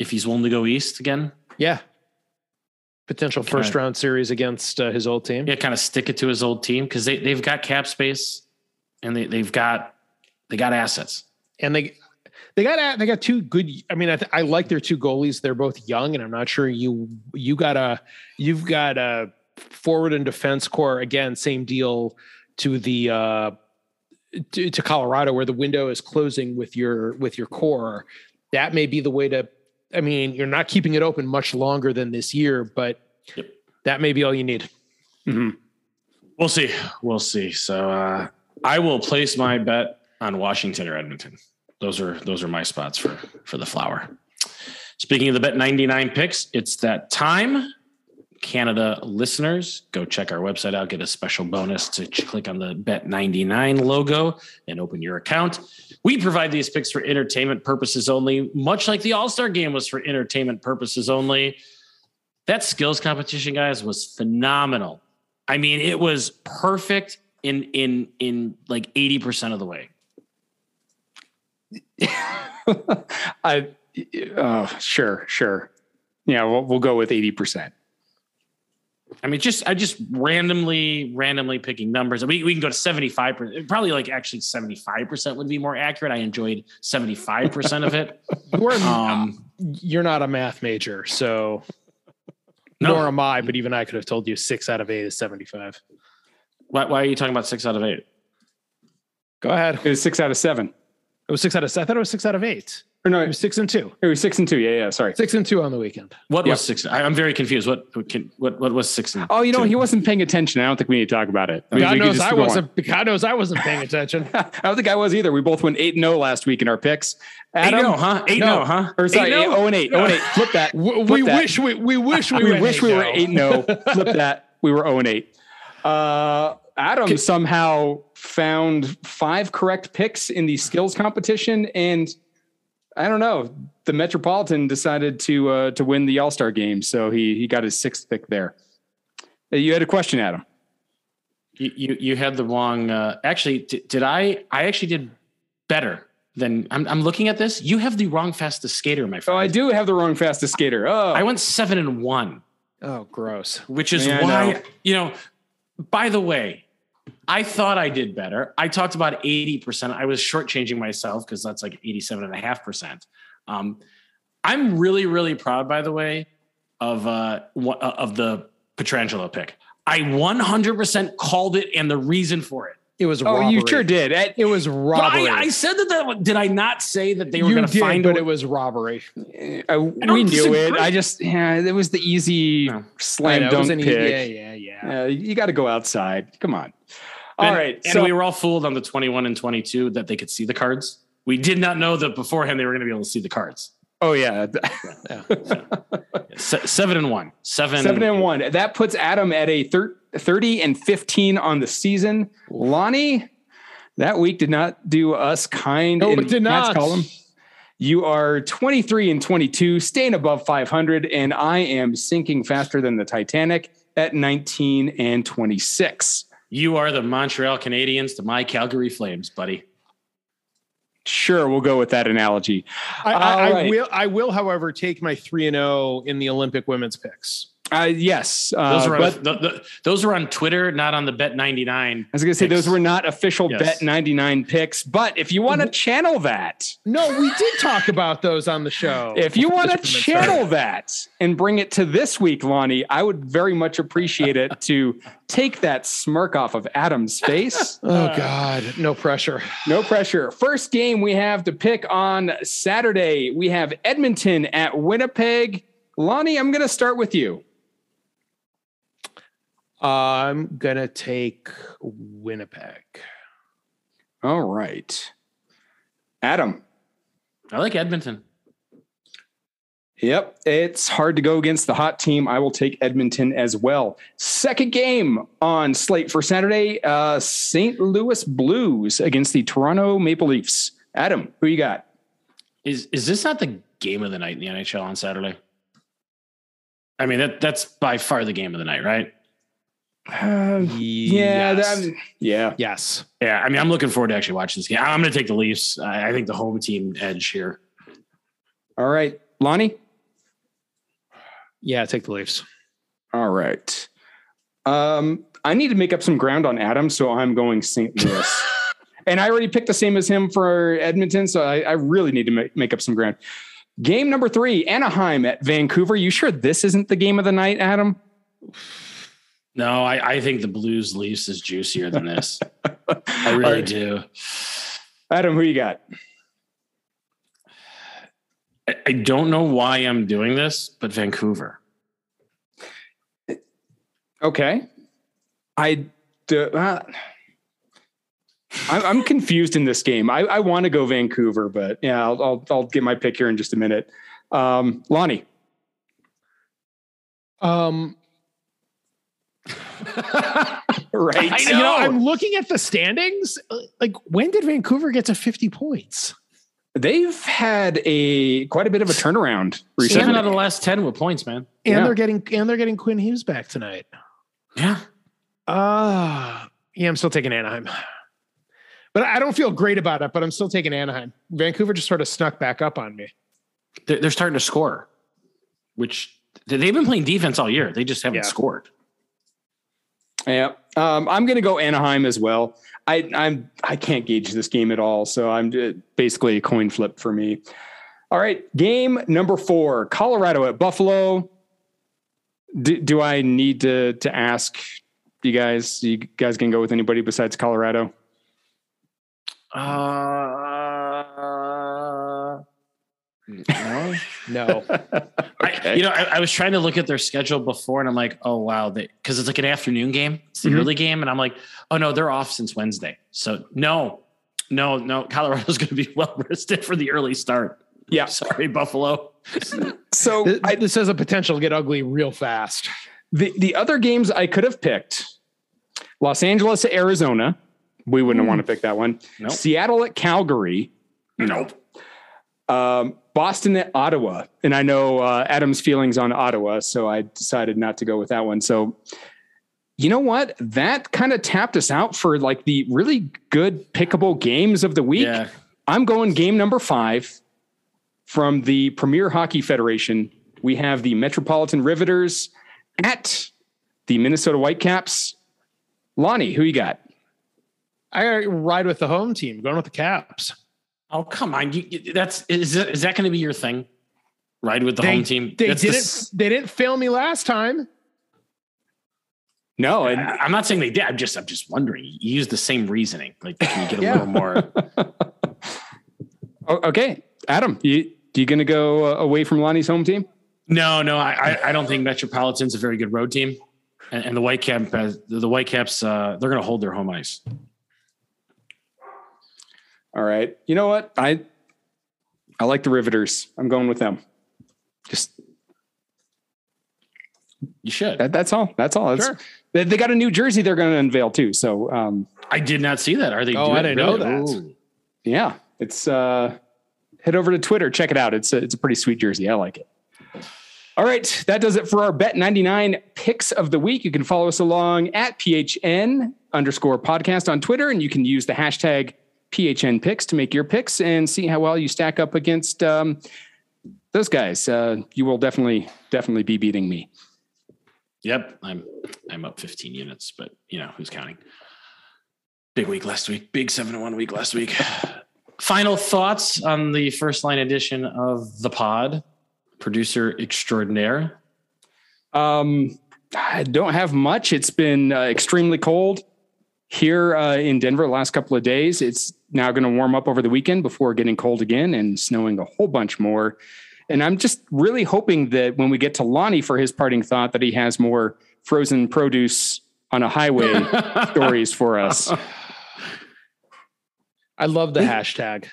if he's willing to go east again. Yeah. Potential kinda, first round series against uh, his old team. Yeah, kind of stick it to his old team because they they've got cap space and they they've got they got assets and they they got they got two good. I mean, I, th- I like their two goalies. They're both young, and I'm not sure you you got a you've got a forward and defense core again. Same deal to the uh, to, to Colorado, where the window is closing with your with your core. That may be the way to I mean, you're not keeping it open much longer than this year, but yep. that may be all you need. Mm-hmm. We'll see. We'll see. So uh, I will place my bet on Washington or Edmonton. Those are those are my spots for for the flower. Speaking of the bet 99 picks, it's that time. Canada listeners, go check our website out, get a special bonus to click on the Bet 99 logo and open your account. We provide these picks for entertainment purposes only, much like the All Star game was for entertainment purposes only. That skills competition, guys, was phenomenal. I mean, it was perfect in in in like eighty percent of the way. I, uh, sure, sure. Yeah, we'll, we'll go with eighty percent. I mean, just I just randomly, randomly picking numbers. We we can go to seventy five percent. Probably like actually seventy five percent would be more accurate. I enjoyed seventy five percent of it. you're, um, you're not a math major, so no. nor am I. But even I could have told you six out of eight is seventy five. Why, why are you talking about six out of eight? Go ahead. It was six out of seven. It was six out of. I thought it was six out of eight. Or no, it was six and two. It was six and two. Yeah, yeah. Sorry, six and two on the weekend. What yep. was six? I, am very confused. What what what was six and? Oh, you know, two? he wasn't paying attention. I don't think we need to talk about it. I mean, God knows I wasn't. On. God knows I wasn't paying attention. I don't think I was either. We both went eight and zero last week in our picks. Adam, eight no, huh? Eight no, huh? Or sorry, eight, oh and eight. Oh and eight. Flip that. Flip we that. wish we we wish we, we wish we were eight no. Flip that. We were zero and eight. Uh, Adam Can, somehow found five correct picks in the skills competition and I don't know. The Metropolitan decided to uh, to win the All Star game, so he he got his sixth pick there. Uh, you had a question, Adam. You you, you had the wrong. Uh, actually, d- did I? I actually did better than I'm. I'm looking at this. You have the wrong fastest skater, my friend. Oh, I do have the wrong fastest skater. Oh, I went seven and one. Oh, gross. Which is Man, why you know. By the way, I thought I did better. I talked about 80%. I was shortchanging myself because that's like 87.5%. Um, I'm really, really proud, by the way, of uh, uh of the Pietrangelo pick. I 100% called it and the reason for it. It was robbery. Oh, you sure did. It, it was robbery. I, I, said that, that. Did I not say that they were going to find? But it was robbery. Uh, we knew it. I just yeah, it was the easy no. slam dunk pick. yeah, yeah, yeah. Uh, you got to go outside. Come on. All and, right, and so- we were all fooled on the 21 and 22 that they could see the cards. We did not know that beforehand they were going to be able to see the cards. Oh yeah, Se- seven and one, seven, seven and one. That puts Adam at a thir- thirty and fifteen on the season. Lonnie, that week did not do us kind. No, in it did Matt's not. column. You are 23 and 22, staying above 500, and I am sinking faster than the Titanic at 19 and 26. You are the Montreal Canadiens to my Calgary Flames, buddy. Sure, we'll go with that analogy. I, I, All I will. I will, however, take my three and zero in the Olympic women's picks. Uh, yes, uh, Those, are on, but the, the, those are on Twitter, not on the Bet 99. I was going to say picks. those were not official Yes. Bet 99 picks. But if you want to channel that, No, we did talk about those on the show. if you want to channel that and bring it to this week, Lonnie, I would very much appreciate it to take that smirk off of Adam's face. Oh God, no pressure. No pressure. First game we have to pick on Saturday. We have Edmonton at Winnipeg. Lonnie, I'm going to start with you. I'm gonna take Winnipeg. All right. Adam. I like Edmonton. Yep, it's hard to go against the hot team. I will take Edmonton as well. Second game on slate for Saturday: uh, St. Louis Blues against the Toronto Maple Leafs. Adam, who you got? Is is this not the game of the night in the NHL on Saturday? I mean, that that's by far the game of the night, right? Uh, yeah, yes. that- yeah. yes. Yeah, I mean, I'm looking forward to actually watching this game. I'm going to take the Leafs. I, I think the home team edge here. All right, Lonnie. Yeah, take the Leafs. All right. Um, I need to make up some ground on Adam, so I'm going St. Louis. and I already picked the same as him for Edmonton, so I, I really need to make, make up some ground. Game number three, Anaheim at Vancouver. You sure this isn't the game of the night, Adam? No, I, I think the Blues Leafs is juicier than this. I really All right. do. Adam, who you got? I, I don't know why I'm doing this, but Vancouver. Okay. I do, uh, I'm, I'm confused in this game. I, I want to go Vancouver, but yeah, I'll, I'll, I'll get my pick here in just a minute. Um, Lonnie. Um, Right. I you know, know. I'm looking at the standings. Uh, Like, when did Vancouver get to 50 points? They've had a quite a bit of a turnaround Seven out of the last ten with points, man. And Yeah. they're getting and they're getting Quinn Hughes back tonight. Yeah. Ah, yeah, I'm still taking Anaheim. But I don't feel great about it, but I'm still taking Anaheim. Vancouver just sort of snuck back up on me. They're, they're starting to score, which they've been playing defense all year. They just haven't Yeah. scored. Yeah, um, I'm going to go Anaheim as well. I I'm I can't gauge this game at all, so I'm uh, basically a coin flip for me. All right, game number four: Colorado at Buffalo. Do, do I need to to ask you guys? You guys can go with anybody besides Colorado. Uh, no. No. I, you know, I, I was trying to look at their schedule before, and I'm like, oh wow, because it's like an afternoon game, it's the Mhm. early game, and I'm like, oh no, they're off since Wednesday. So no, no, no, Colorado's going to be well rested for the early start. Yeah. Sorry, Buffalo. So Th- I, this has a potential to get ugly real fast. the the other games I could have picked: Los Angeles at Arizona. We wouldn't want to pick that one. Nope. Seattle at Calgary. Nope. Um, Boston at Ottawa, and I know uh, Adam's feelings on Ottawa, so I decided not to go with that one. So, you know what? That kind of tapped us out for like the really good pickable games of the week. Yeah. I'm going game number five from the Premier Hockey Federation. We have the Metropolitan Riveters at the Minnesota Whitecaps. Lonnie, who you got? I ride with the home team, going with the Caps. Oh come on, you, you- that's is that, is that going to be your thing? Ride with the They- home team. They That's didn't. s- they didn't fail me last time. No, and I- I'm not saying they did. I'm just I'm just wondering. You use the same reasoning. Like, can you get a Yeah. little more? Okay, Adam, you you gonna go uh, away from Lonnie's home team? No, no, I, I I don't think Metropolitan's a very good road team. And, and the Whitecap, uh, the Whitecaps, uh, they're going to hold their home ice. All right. You know what? I I like the Riveters. I'm going with them. Just You should. that, that's all. That's all. That's, Sure. they, they got a new jersey they're going to unveil too. So um, I did not see that. Are they? Oh, doing I didn't know that. Ooh. yeah, it's uh, head over to Twitter, check it out. It's a, it's a pretty sweet jersey. I like it. All right, that does it for our Bet 99 picks of the week. You can follow us along at PHN underscore podcast on Twitter, and you can use the hashtag PHN picks to make your picks and see how well you stack up against um, those guys. Uh, you will definitely, definitely be beating me. Yep, I'm I'm up 15 units, but you know who's counting? Big week last week, big seven to one week last week. Final thoughts on the first line edition of the pod, producer extraordinaire. Um, I don't have much. It's been uh, extremely cold here uh, in Denver the last couple of days. It's now going to warm up over the weekend before getting cold again and snowing a whole bunch more. And I'm just really hoping that when we get to Lonnie for his parting thought, that he has more frozen produce on a highway stories for us. I love the hashtag.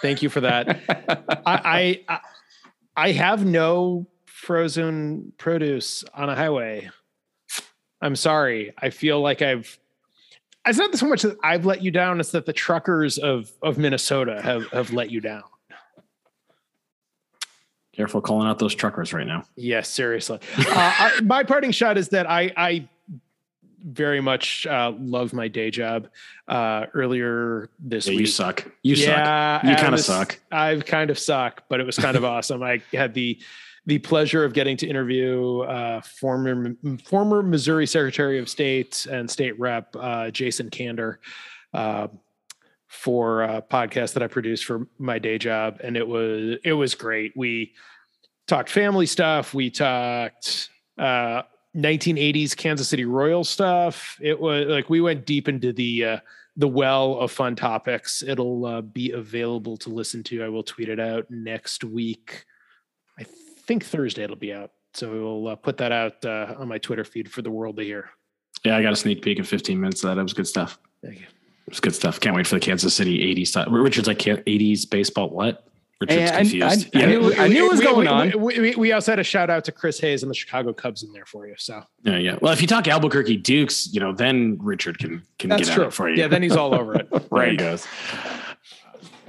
Thank you for that. I, I I I have no frozen produce on a highway. I'm sorry. I feel like I've it's not so much that I've let you down, it's that the truckers of of Minnesota have have let you down. Careful calling out those truckers right now. Yes, seriously. Uh, I, my parting shot is that I, I very much uh, love my day job. Uh, earlier this Yeah, week, you suck. You yeah, suck. You kind of suck. I've kind of suck, but it was kind of awesome. I had the the pleasure of getting to interview uh, former former Missouri Secretary of State and State Rep uh, Jason Kander uh, for a podcast that I produced for my day job, and it was it was great. We talked family stuff. We talked uh, 1980s Kansas City Royal stuff. It was like we went deep into the uh, the well of fun topics. It'll uh, be available to listen to. I will tweet it out next week. I think Thursday it'll be out. So we'll uh, put that out uh, on my Twitter feed for the world to hear. Yeah, I got a sneak peek in 15 minutes of that. It was good stuff. Thank you. It was good stuff. Can't wait for the Kansas City 80s stuff. Richard's like 80s baseball. What? Richard's Hey, I- confused. I- I yeah. knew- I knew it was we, going we, on. We, we, we also had a shout out to Chris Hayes and the Chicago Cubs in there for you. So yeah, yeah. Well, if you talk Albuquerque Dukes, you know, then Richard can can that's get true. on it for you. Yeah, then he's all over it. right, he goes.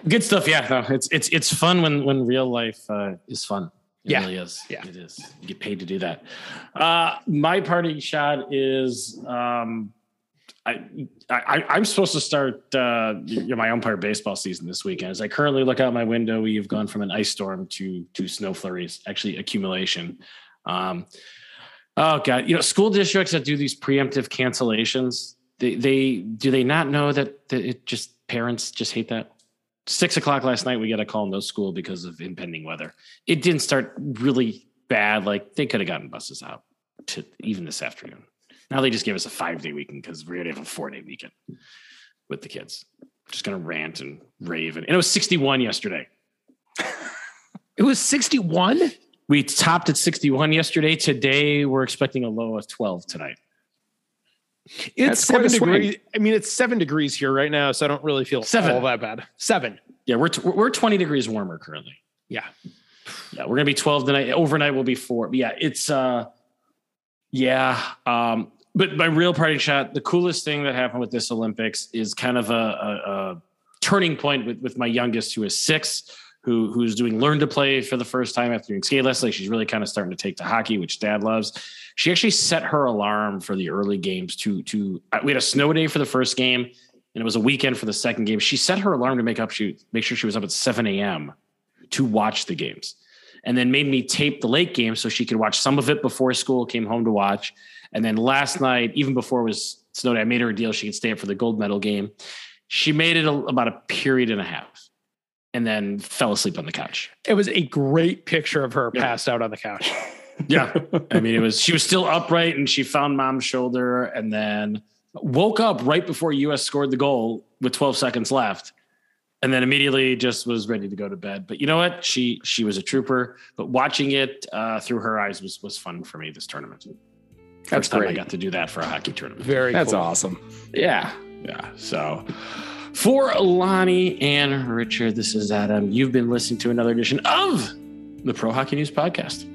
Good stuff. Yeah, no, it's it's it's fun when when real life uh, is fun. It Yeah. really is. Yeah. it is. You get paid to do that. Uh, my parting shot is um, I, I I'm supposed to start uh, my umpire baseball season this weekend. As I currently look out my window, we've gone from an ice storm to to snow flurries, actually accumulation. Um, oh god, you know, school districts that do these preemptive cancellations, they they do they not know that, that it just parents just hate that. Six o'clock last night, we got a call in no school because of impending weather. It didn't start really bad. Like they could have gotten buses out to even this afternoon. Now they just gave us a five day weekend because we're gonna have a four day weekend with the kids. Just gonna rant and rave, and, and it was 61 yesterday. It was 61? We topped at 61 yesterday. Today we're expecting a low of 12 tonight. It's seven degrees. I mean, it's seven degrees here right now, so I don't really feel Seven. all that bad. Seven. Yeah, we're t- we're 20 degrees warmer currently. Yeah. Yeah, we're gonna be 12 tonight. Overnight will be four. But yeah, it's uh yeah. Um, but my real party shot, the coolest thing that happened with this Olympics is kind of a, a, a turning point with, with my youngest, who is six, who who's doing learn to play for the first time after doing skate lessons. Like she's really kind of starting to take to hockey, which dad loves. She actually set her alarm for the early games to to uh, we had a snow day for the first game, and it was a weekend for the second game. She set her alarm to make up she make sure she was up at 7 a.m. to watch the games and then made me tape the late game so she could watch some of it before school came home to watch. And then last night, even before it was snow day, I made her a deal she could stay up for the gold medal game. She made it a, about a period and a half and then fell asleep on the couch. It was a great picture of her Yeah. passed out on the couch. Yeah. I mean, it was, she was still upright and she found mom's shoulder and then woke up right before US scored the goal with 12 seconds left. And then immediately just was ready to go to bed. But you know what? She she was a trooper. But watching it uh, through her eyes was was fun for me this tournament. First That's time I got to do that for a hockey tournament. Very That's cool. awesome. Yeah. Yeah. So for Lonnie and Richard, this is Adam. You've been listening to another edition of the Pro Hockey News Podcast.